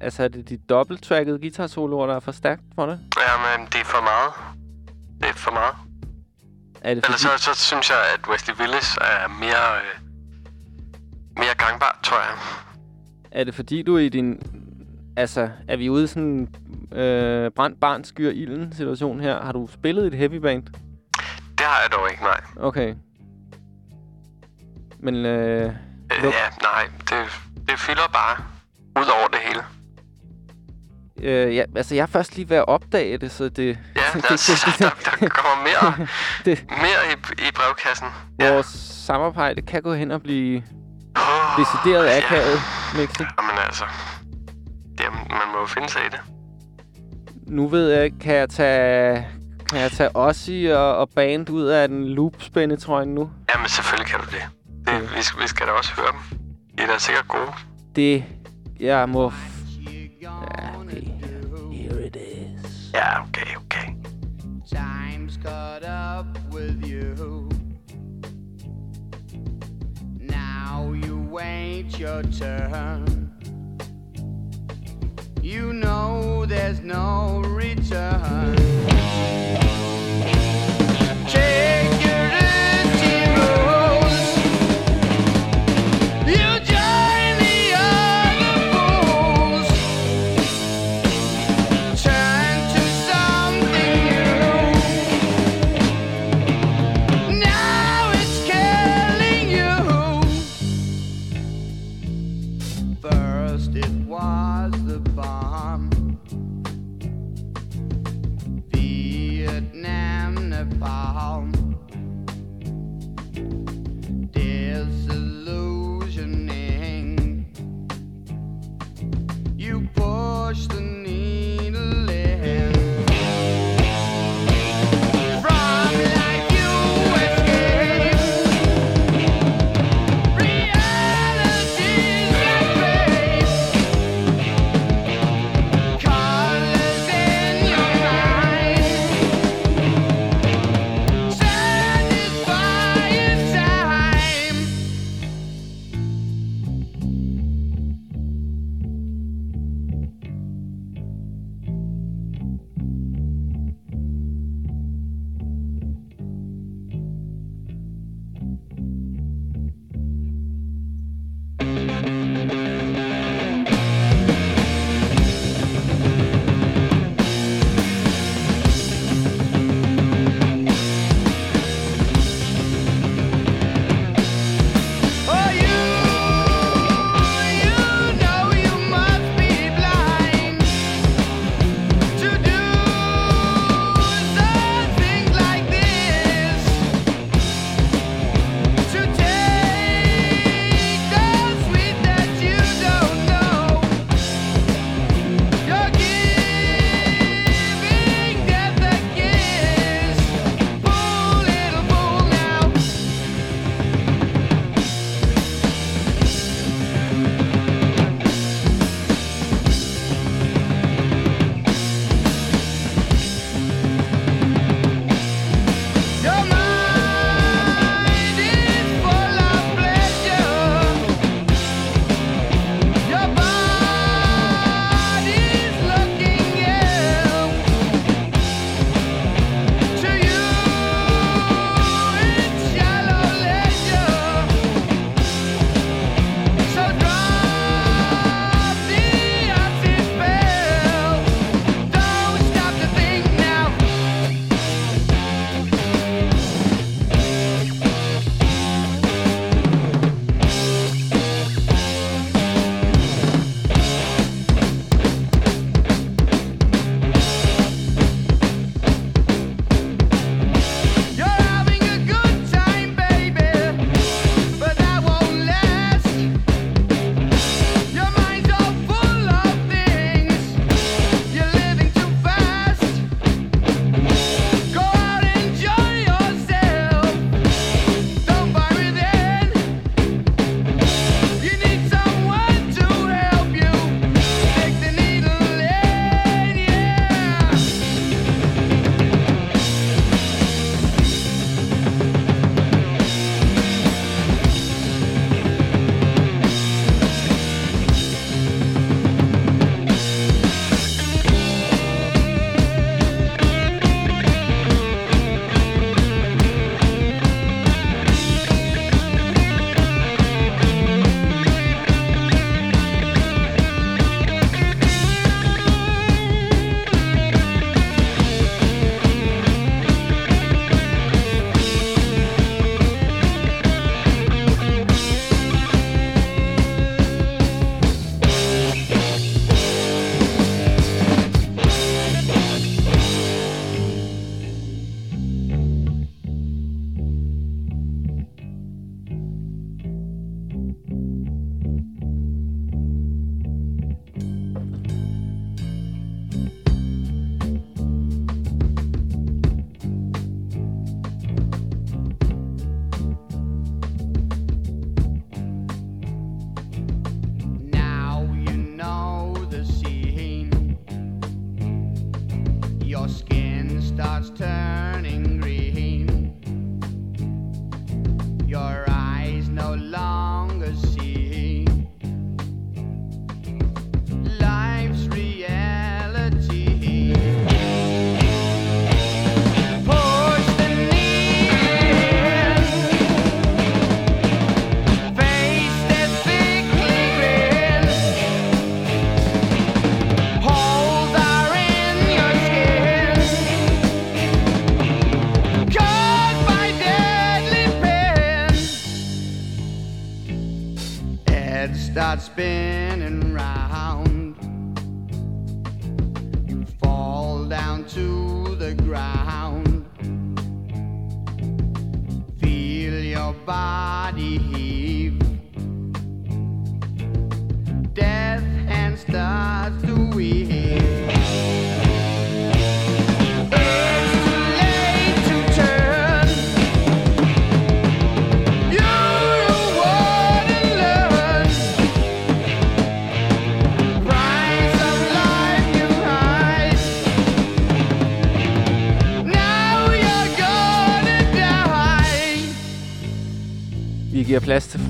Altså, er det de dobbelttrackede guitar-soloer, der er for stærkt for det? Jamen, det er for meget. Det er for meget. Er det fordi... så, så synes jeg, at Wesley Willis er mere, øh, mere gangbar, tror jeg. Er det fordi, du i din... Altså, er vi ude i sådan en øh, brændt barn skyr ilden situation her? Har du spillet i et heavy band? Det har jeg dog ikke, nej. Okay. Men øh, Øh, ja, nej. Det, det fylder bare ud over det hele. øh, ja, altså, jeg er først lige ved at opdage det, så det... Ja, der, der, der kommer mere, det, mere i, i brevkassen. vores samarbejde kan gå hen og blive decideret akavet, Mixi. Jamen altså, det, man må jo finde sig i det. Nu ved jeg ikke, kan jeg tage... Kan jeg tage Ossi og, og band ud af den loopspændetrøjen nu? Jamen selvfølgelig kan du det. det vi, skal, vi skal da også høre dem. I er da sikkert gode. Det, jeg må... Ja, okay. Here it is. Ja, okay, okay. Time's caught up with you. Now you wait your turn. You know there's no return. Take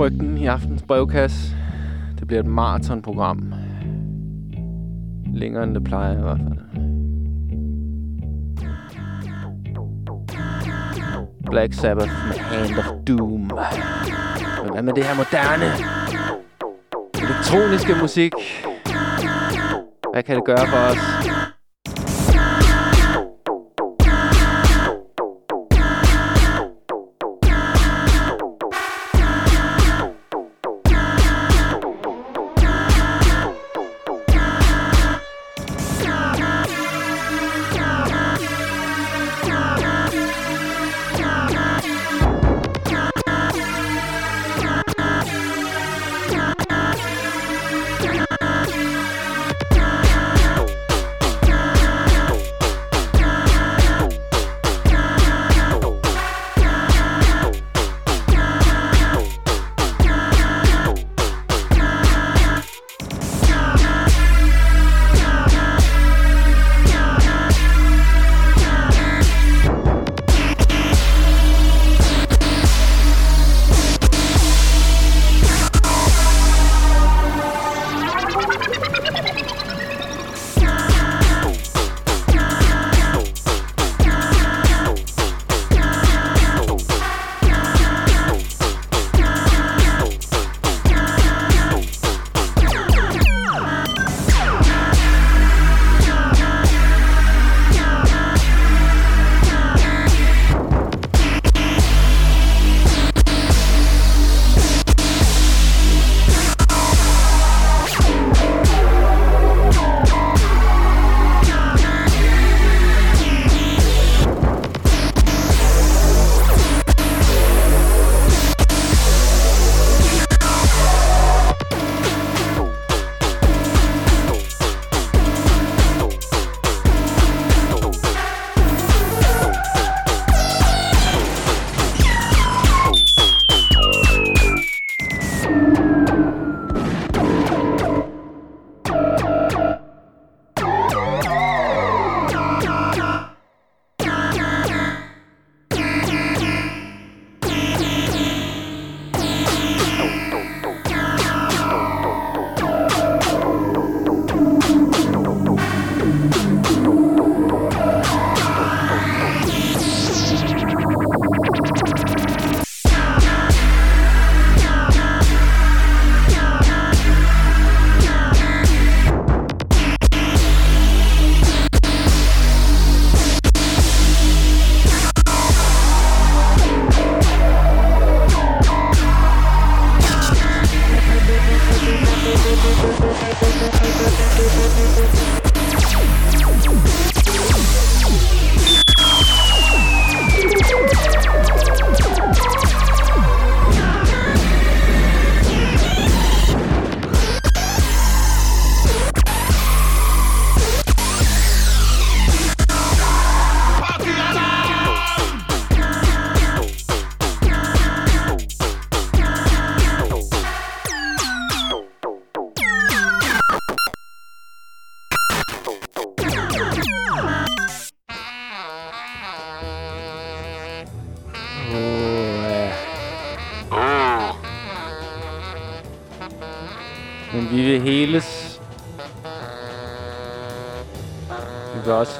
frygten i aftens brevkasse. Det bliver et maratonprogram. Længere end det plejer i hvert fald. Black Sabbath med Hand of Doom. Men hvad med det her moderne? Elektroniske musik. Hvad kan det gøre for os?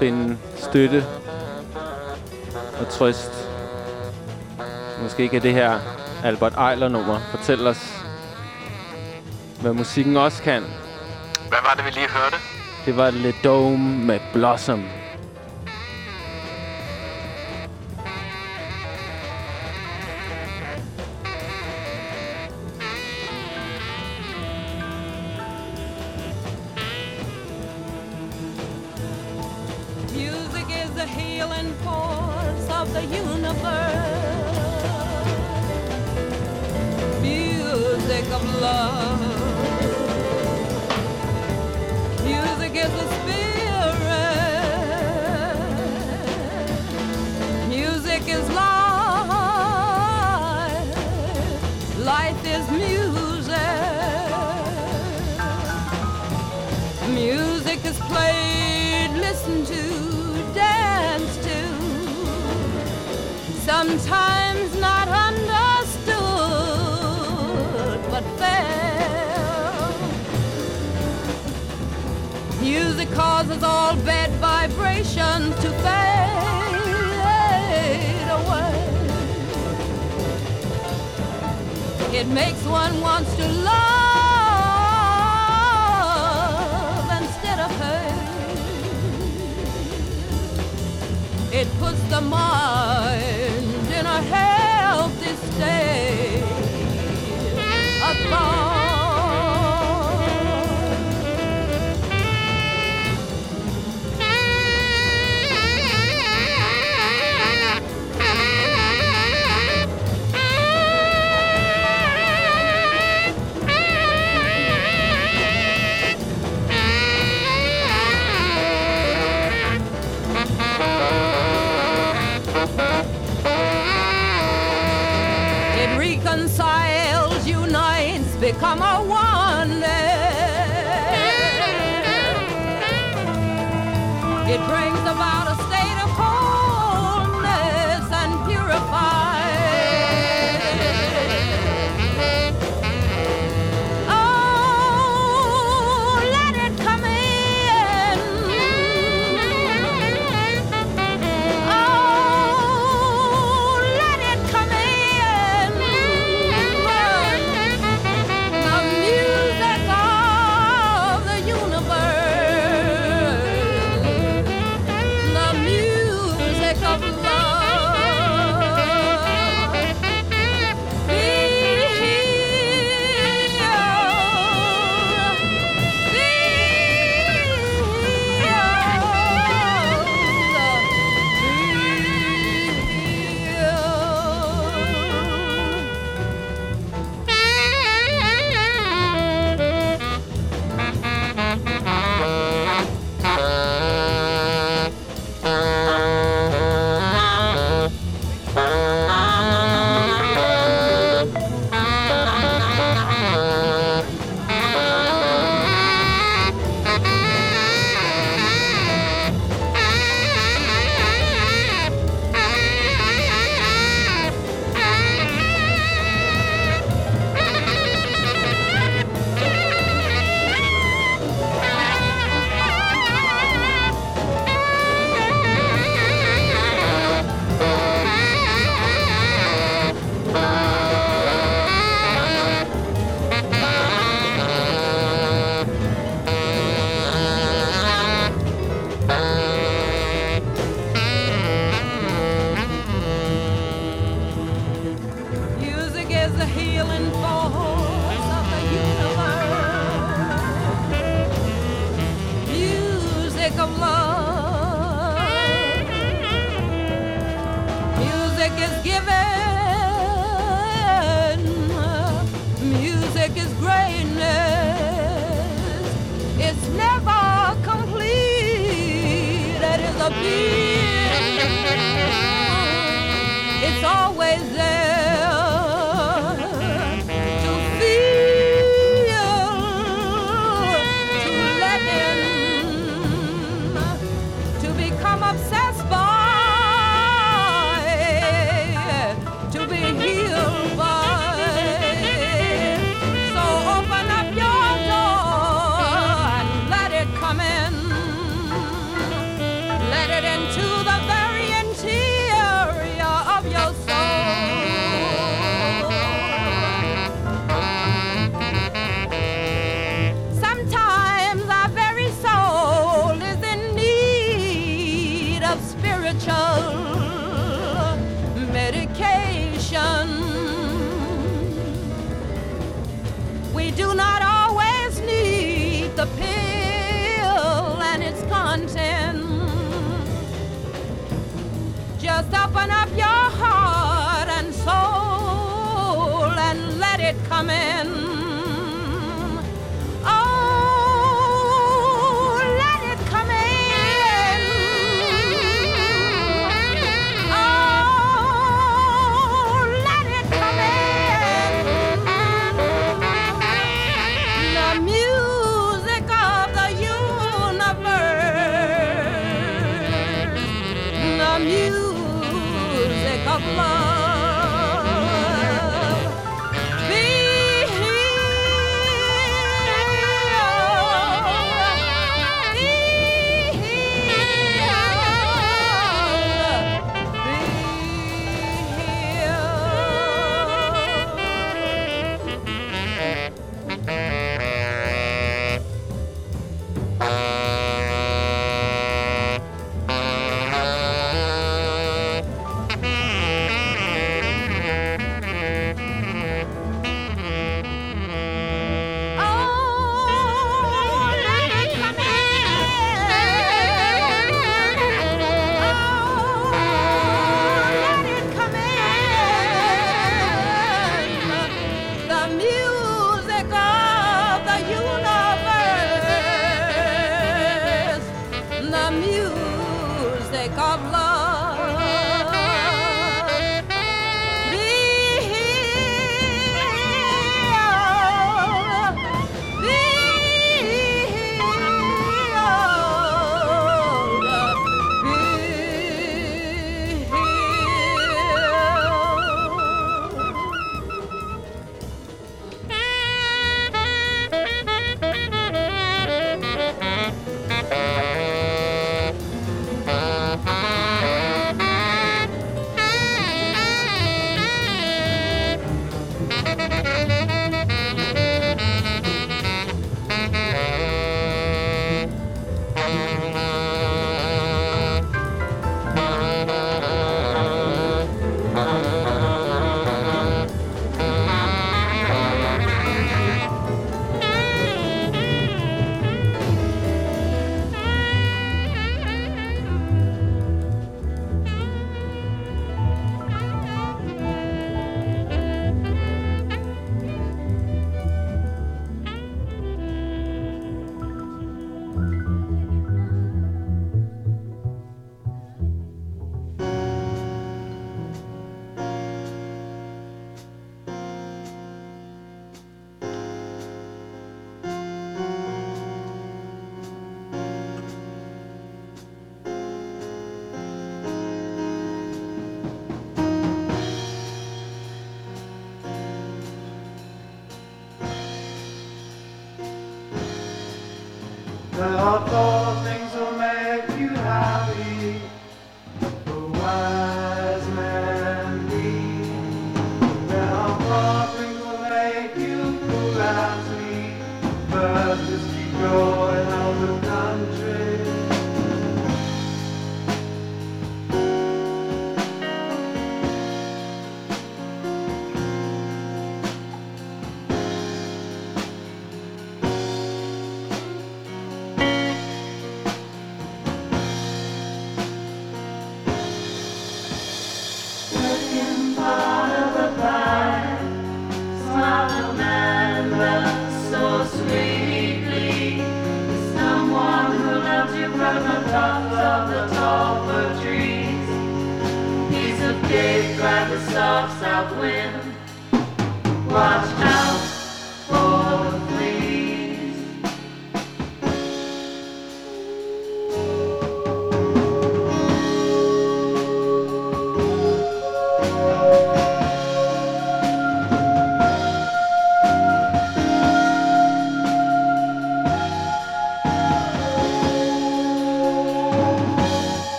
Finde støtte og trøst. Måske kan det her Albert Eiler-nummer fortælle os, hvad musikken også kan. Hvad var det, vi lige hørte? Det var Le Dome med Blossom.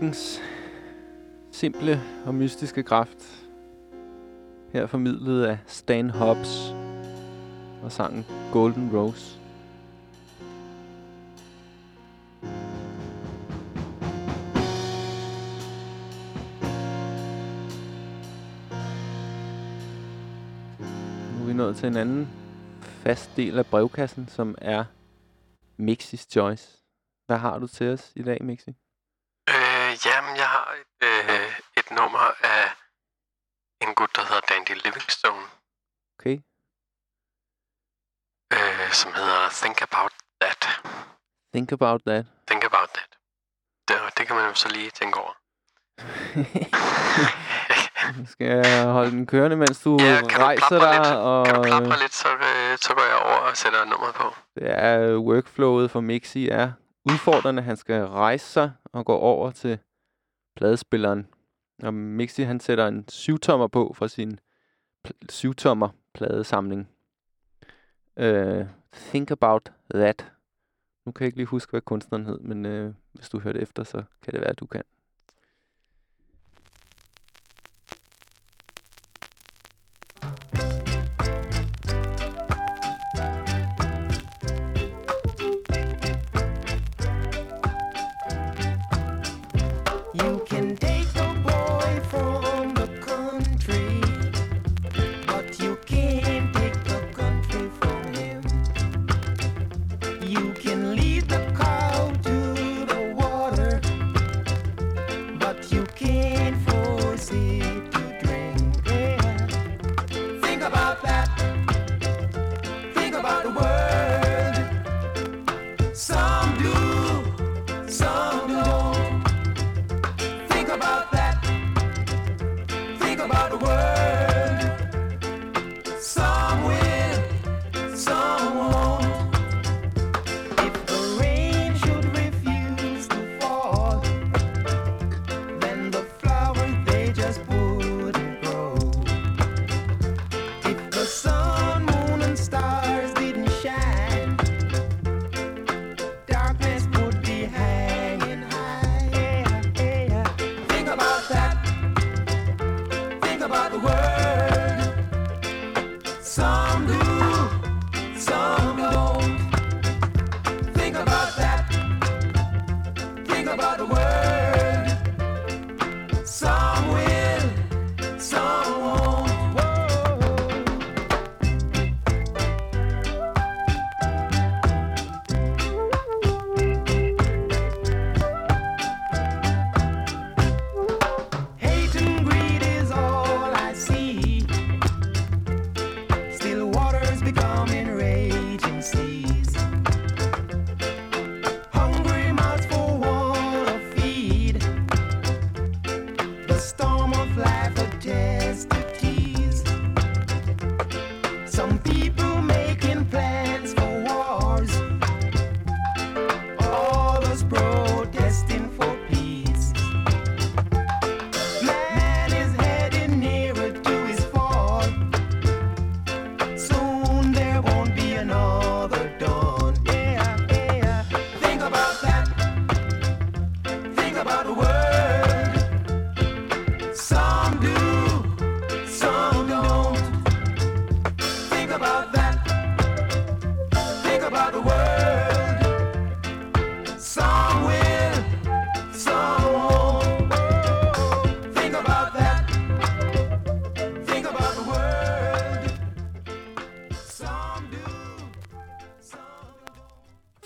Musikkens simple og mystiske kraft. Her formidlet af Stan Hobbs og sangen Golden Rose. Nu er vi nået til en anden fast del af brevkassen, som er Mixis Choice. Hvad har du til os i dag, Mixi? Øh, jamen, jeg har et, øh, et nummer af en gut, der hedder Dandy Livingstone, Okay. øh, som hedder Think About That. Think about that. Think About That. Det, det kan man jo så lige tænke over. Skal jeg holde den kørende, mens du Ja, kan du rejser plapre dig? lidt? Og Kan du plapre lidt, så, øh, så går jeg over og sætter nummeret på. det er øh, workflowet for Mixi er udfordrende. Han skal rejse sig og går over til pladespilleren. Og Mixi han sætter en syvtommer på fra sin pl- syvtommer pladesamling. Uh, think about that. Nu kan jeg ikke lige huske, hvad kunstneren hed, men uh, hvis du hørte efter, så kan det være, at du kan.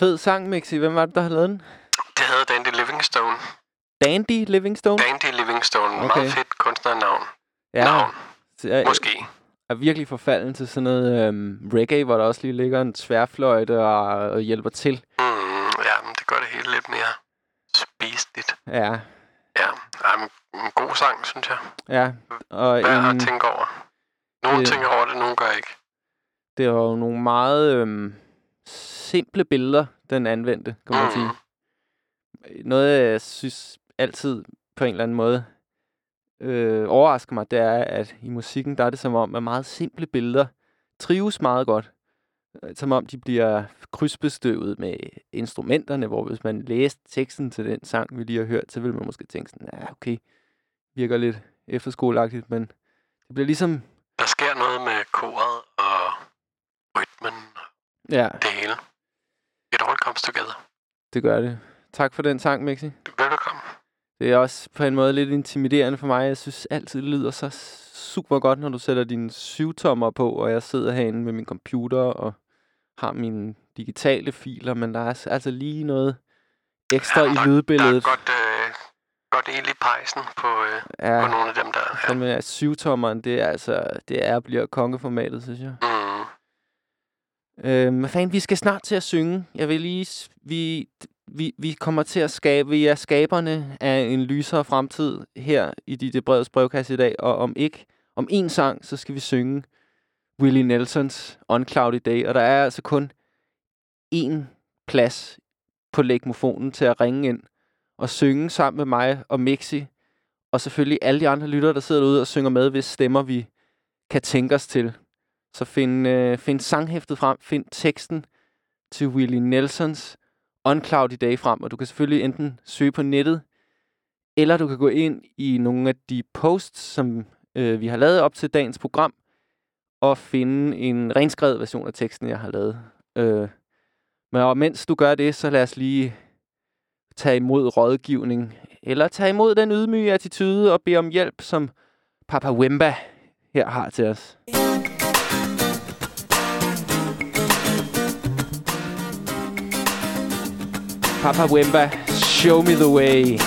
Fed sang, Mixi. Hvem var det, der havde lavet den? Det havde Dandy Livingstone. Dandy Livingstone? Dandy Livingstone. Okay. Meget fedt kunstnernavn. Ja. Navn. Jeg, Måske. er virkelig forfalden til sådan noget øhm, reggae, hvor der også lige ligger en tværfløjte og, og hjælper til. Mm, ja, men det gør det hele lidt mere spiseligt. Ja, Ja, men en god sang, synes jeg. ja. Og Værd en, at tænke over. Nogle det- tænker over det, nogle gør ikke. det var jo nogle meget øhm, simple billeder, den anvendte, kan man Mm. sige. Noget, jeg synes altid på en eller anden måde øh, overrasker mig, det er, at i musikken, der er det som om, at meget simple billeder trives meget godt. øh, som om de bliver krydsbestøvet med instrumenterne, hvor hvis man læste teksten til den sang, vi lige har hørt, så vil man måske tænke sådan, ja, okay, virker lidt efterskoleagtigt, men det bliver ligesom, Der sker noget med koret og rytmen ja, det hele. All comes together. det gør det. Tak for den sang, Mixi. Velbekomme. Det er også på en måde lidt intimiderende for mig. Jeg synes altid, det lyder så super godt, når du sætter dine syvtommer på, og jeg sidder herinde med min computer og har mine digitale filer, men der er altså- lige noget ekstra i Der er lydbilledet. godt, øh, godt el i pejsen på, øh, Ja. på nogle af dem der. Ja. med syvtommeren, det er altså, det er bliver kongeformatet, synes jeg. Mm. Øhm, hvad fanden, vi skal snart til at synge. Jeg vil lige, vi, vi, vi kommer til at skabe, vi er skaberne af en lysere fremtid her i de, brevets brevkasse i dag, og om ikke, om en sang, så skal vi synge Willie Nelsons On Cloudy Day, og der er altså kun én plads på lægmofonen til at ringe ind og synge sammen med mig og Mixi, og selvfølgelig alle de andre lyttere, der sidder derude og synger med, hvis stemmer vi kan tænke os til. Så find, øh, find sanghæftet frem, find teksten til Willie Nelsons On i Day frem, og du kan selvfølgelig enten søge på nettet, eller du kan gå ind i nogle af de posts, som øh, vi har lavet op til dagens program, og finde en renskrevet version af teksten, jeg har lavet. Øh, men og mens du gør det, så lad os lige tage imod rådgivning, eller tage imod den ydmyge attitude og bede om hjælp, som Papa Wemba her har til os. Papa Wemba, show me the way.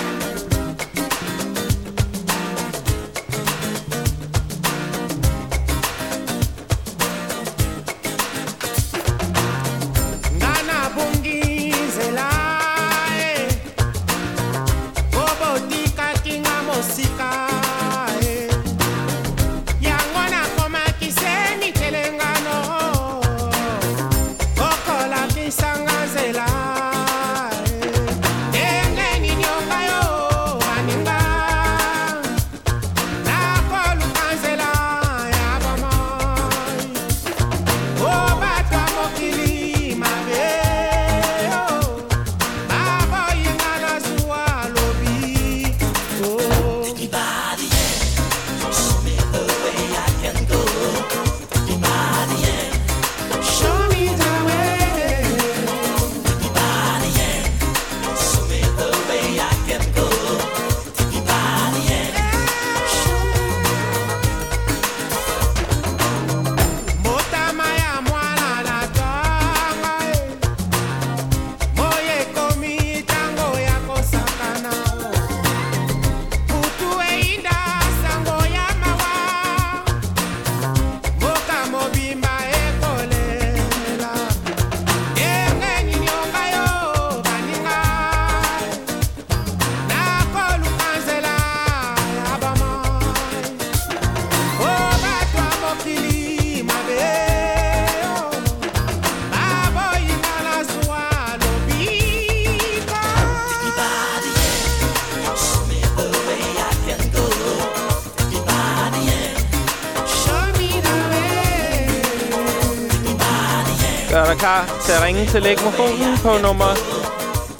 Lige til lægmofonen på nummer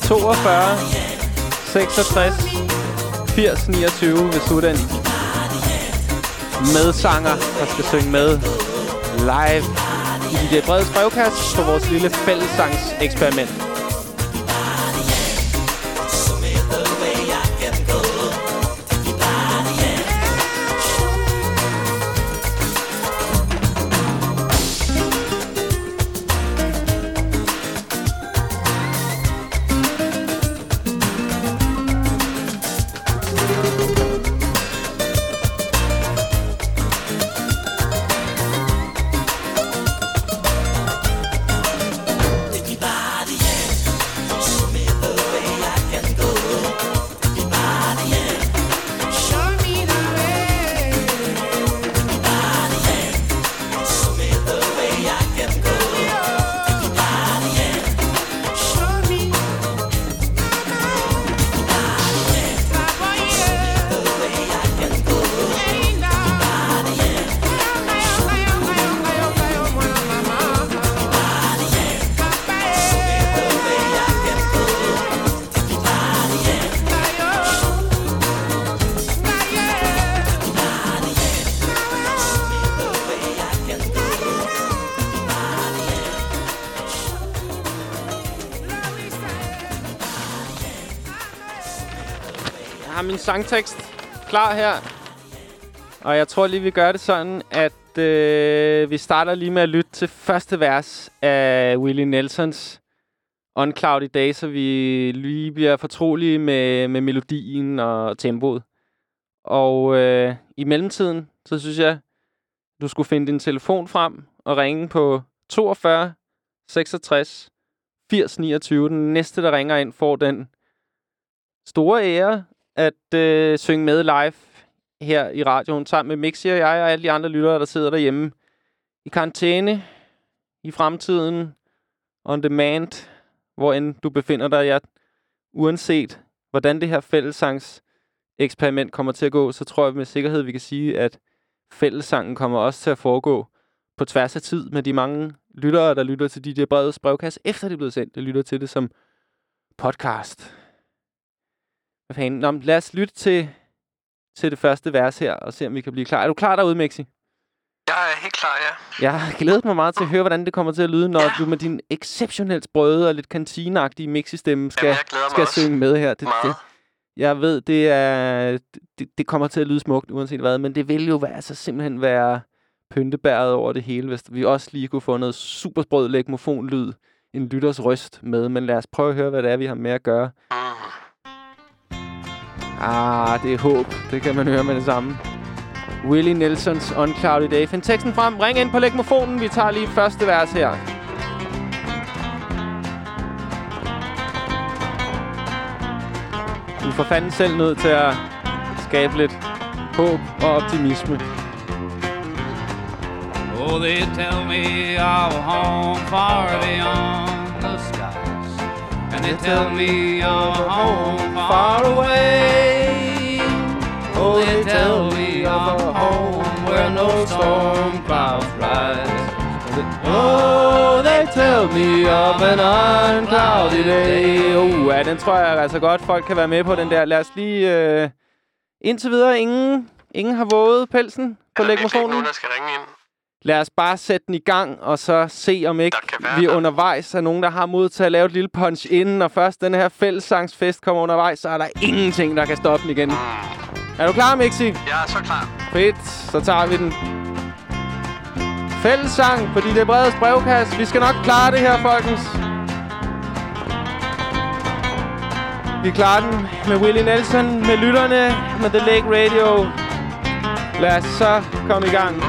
42 66 80 29, ved Sudan. medsanger, der skal synge med live i det brede brevkast på vores lille fællessangseksperiment. Sangtekst klar her. Og jeg tror lige, vi gør det sådan, at øh, vi starter lige med at lytte til første vers af Willie Nelsons On Cloudy Day, så vi lige bliver fortrolige med, med melodien og tempoet. Og øh, i mellemtiden, så synes jeg, du skulle finde din telefon frem og ringe på 42 66 80 29. Den næste, der ringer ind, får den store ære at øh, synge med live her i radioen, sammen med Mixi og jeg og alle de andre lyttere, der sidder derhjemme i karantæne, i fremtiden, on demand, hvor end du befinder dig. Ja, uanset hvordan det her fællesangs eksperiment kommer til at gå, så tror jeg med sikkerhed, vi kan sige, at fællessangen kommer også til at foregå på tværs af tid med de mange lyttere, der lytter til DJ Breds brevkasse, efter det er blevet sendt. Der lytter til det som podcast. Hvad fanden? Nå, lad os lytte til, til det første vers her, og se om vi kan blive klar. Er du klar derude, Mexi? Jeg er helt klar, ja. Jeg har glædet mig meget til at høre, hvordan det kommer til at lyde, når ja. du med din exceptionelt sprøde og lidt kantineagtige mixi-stemme skal, Jamen, skal også synge med her. Det, meget. det, jeg ved, det er det, det kommer til at lyde smukt, uanset hvad, men det vil jo være, altså, simpelthen være pyntebæret over det hele, hvis vi også lige kunne få noget supersprød legmofonlyd, en lytters røst med. Men lad os prøve at høre, hvad det er, vi har med at gøre. Ah, det er håb. Det kan man høre med det samme. Willie Nelsons On Cloudy Day. Find teksten frem. Ring ind på legmofonen. Vi tager lige første vers her. Du er for fanden selv nødt til at skabe lidt håb og optimisme. Oh, they tell me a home far beyond the skies. And they tell me a home far away. Oh, they tell me of a home where no storm clouds rise. Oh, they tell me of an uncloudy day. Uh, ja, den tror jeg altså godt, folk kan være med på, den der. Lad os lige... Øh... Indtil videre, ingen, ingen har våget pelsen på legmofonen. nogen, der skal ringe ind. Lad os bare sætte den i gang, og så se, om ikke vi undervejs er nogen, der har mod til at lave et lille punch inden. Når først den her fællessangsfest kommer undervejs, så er der ingenting, der kan stoppe den igen. Er du klar, Mixi? Jeg er så klar. Fedt, så tager vi den. Fællessang, fordi det er bredes brevkast. Vi skal nok klare det her, folkens. Vi klarer den med Willie Nelson, med lytterne, med The Lake Radio. Lad os så komme i gang.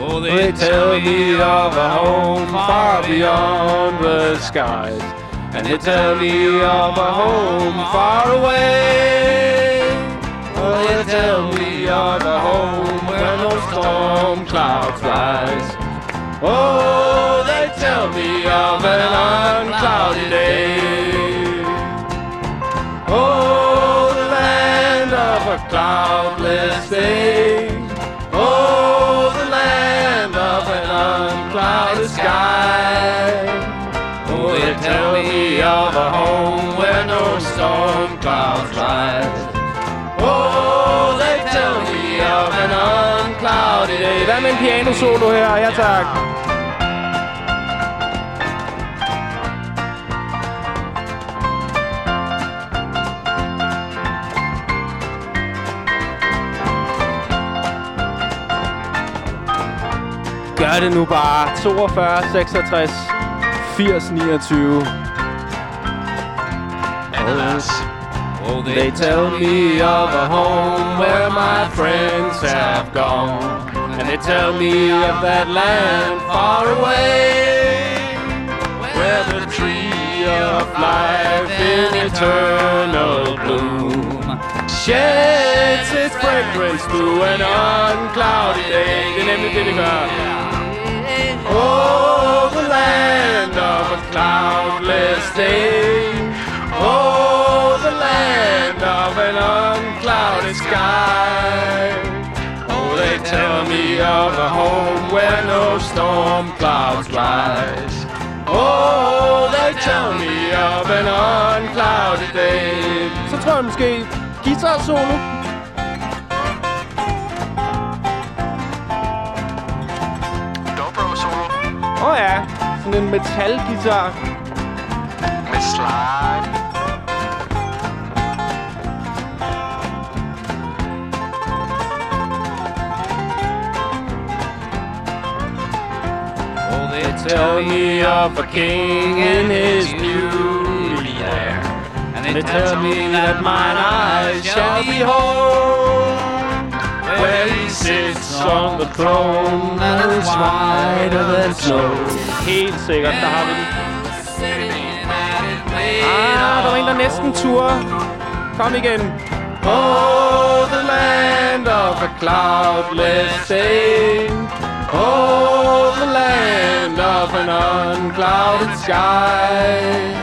Oh, they tell me of a home far beyond the skies. And they tell me of a home far away. Oh, they tell me of a home where no storm clouds rise. Oh, they tell me of an uncloudy day. Oh, the land of a cloudless en piano-solo her? Ja, tak. Gør det nu bare. 42, 66, 80, 29. Oh, they tell me of a home where my friends have gone. And they tell me of that land far away. Where the tree of life in eternal bloom sheds its fragrance through an uncloudy day. Oh, the land of a cloudless day. Oh, the land of an unclouded sky. Oh, they tell me of a home where no storm clouds rise. Oh, they tell me of an unclouded day. Så tror jeg måske guitar solo. Dobro solo. Åh oh, ja, sådan en metalguitar. Med slide. Tell me of a king in his beauty there. And they tell me that mine eyes shall behold where he sits on the throne that is whiter than snow. Helt sikkert, der har vi den. Ah, der var en, der næsten turde. Kom igen. Oh, the land of a cloudless day. Oh, the land of an unclouded sky.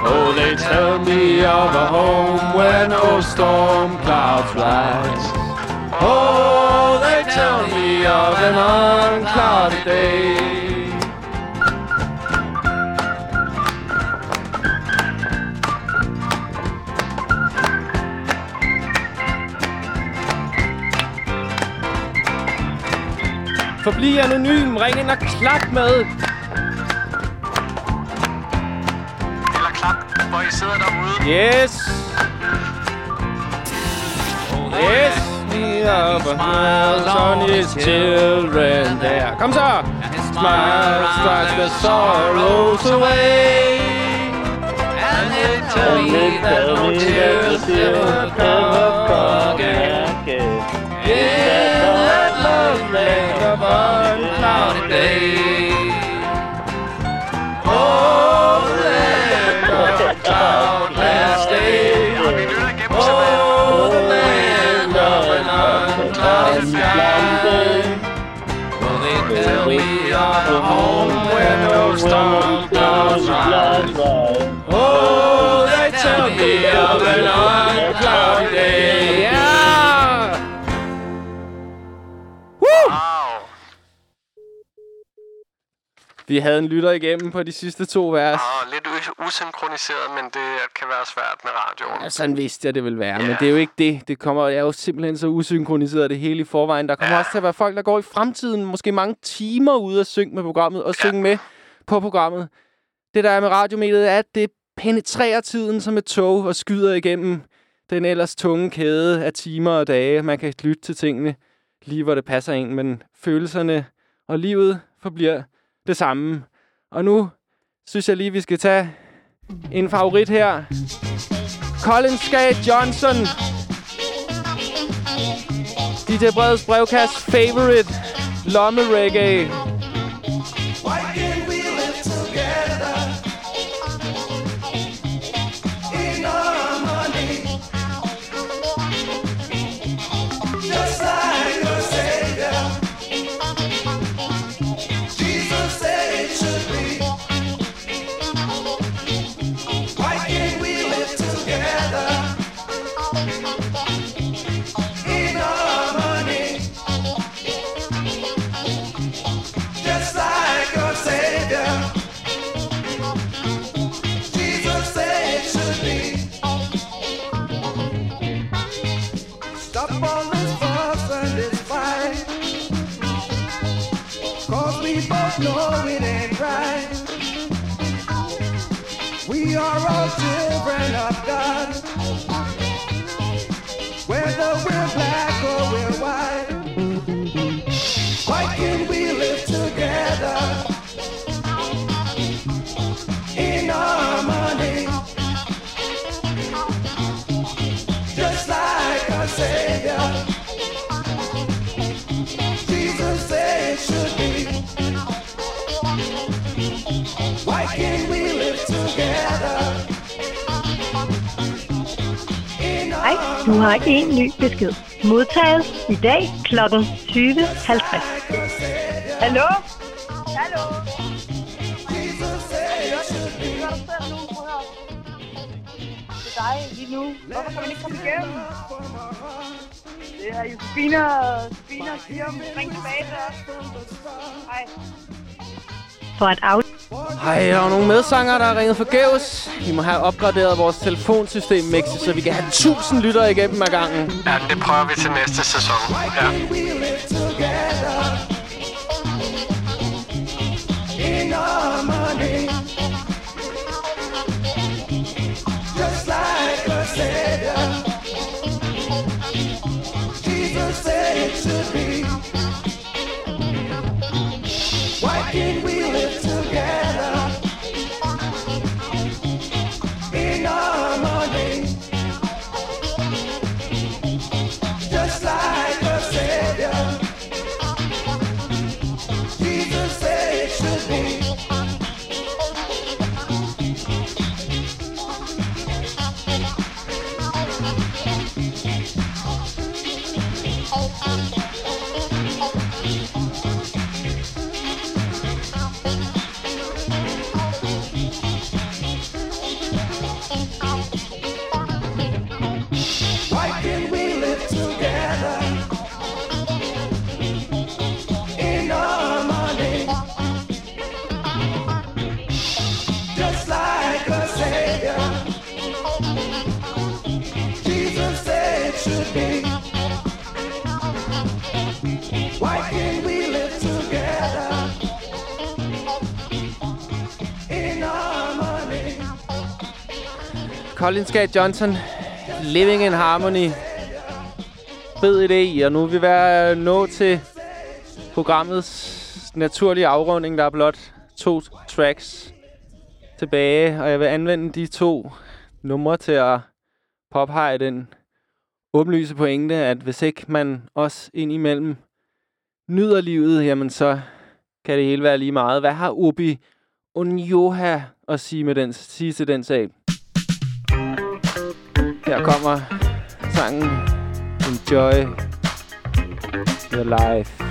Oh, they tell me of a home where no storm clouds rise. Oh, they tell me of an unclouded day. Forbliv anonym. Ring ind og klap med. Eller klap, hvor I sidder derude. Yes. Yes. Me of a smiles on his children there. Kom så. Smile strikes the sorrows away. And they tell me that no tears ever come again. Land of unclouded day. Oh, land of cloudless day. Oh, the land of an unclouded sky. Well, they tell me a home where no storm clouds rise. Vi havde en lytter igennem på de sidste to vers. Og lidt us- usynkroniseret, men det kan være svært med radioen. Ja, sådan vidste jeg, det ville være. Ja. Men det er jo ikke det. Det kommer, jeg er jo simpelthen så usynkroniseret det hele i forvejen. Der kommer ja. også til at være folk, der går i fremtiden, måske mange timer ude og synge med programmet, og synge med på programmet. Det, der er med radiomediet, er, at det penetrerer tiden som et tog og skyder igennem den ellers tunge kæde af timer og dage. Man kan lytte til tingene lige, hvor det passer en, men følelserne og livet forbliver det samme. Og nu synes jeg lige, vi skal tage en favorit her. Colin Skate Johnson. DJ Breds brevkast favorite. Lomme reggae. We live together in harmony? Just like our Savior. Jesus said it should be. Why can't we live together? Hej, du har en ny besked. Modtaget i dag kl. 20.50. Hallo? Hallo? Det er dig lige nu. Hvorfor kan man ikke komme igennem? Det er Josefina og Josefina og Kim. Ring tilbage til os. Hej. For at af... Hej, der er nogle medsanger, der har ringet forgæves. Vi må have opgraderet vores telefonsystem, Mixi, så vi kan have 1000 lyttere igennem ad gangen. Ja, det prøver vi til næste sæson. Ja. Collinsgate Johnson, Living in Harmony. bed i det og nu er vi ved at nå til programmets naturlige afrunding. Der er blot to tracks tilbage, og jeg vil anvende de to numre til at påpege den åbenlyse pointe, at hvis ikke man også indimellem nyder livet, jamen så kan det hele være lige meget. Hvad har Ubi Onjoha at sige, med den, sige til den sag? Dạ con ờ, sẵn enjoy the life.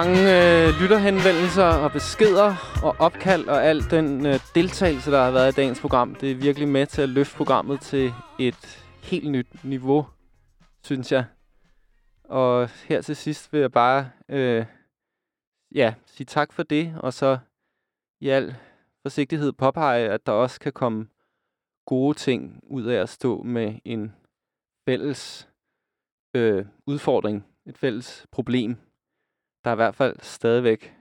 Mange øh, lytterhenvendelser og beskeder og opkald og al den øh, deltagelse, der har været i dagens program. Det er virkelig med til at løfte programmet til et helt nyt niveau, synes jeg. Og her til sidst vil jeg bare øh, ja, sige tak for det, og så i al forsigtighed påpege, at der også kan komme gode ting ud af at stå med en fælles øh, udfordring, et fælles problem. Der er i hvert fald stadigvæk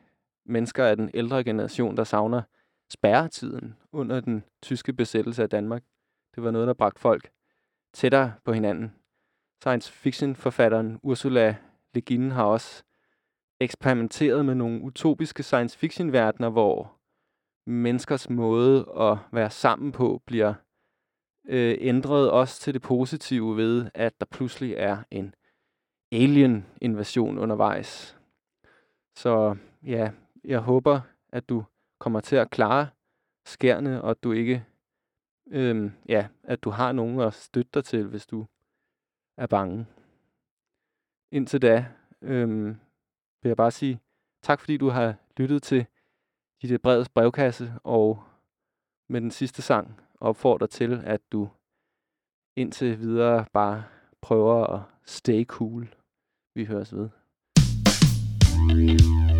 mennesker af den ældre generation, der savner spærretiden under den tyske besættelse af Danmark. Det var noget, der bragte folk tættere på hinanden. Science fiction-forfatteren Ursula Le Guin har også eksperimenteret med nogle utopiske science fiction-verdener, hvor menneskers måde at være sammen på bliver øh, ændret også til det positive ved, at der pludselig er en alien-invasion undervejs. Så ja, jeg håber, at du kommer til at klare skærne, og at du ikke, øhm, ja, at du har nogen at støtte dig til, hvis du er bange. Indtil da øhm, vil jeg bare sige tak, fordi du har lyttet til dit brevets brevkasse, og med den sidste sang opfordrer til, at du indtil videre bare prøver at stay cool. Vi høres ved. Thank you.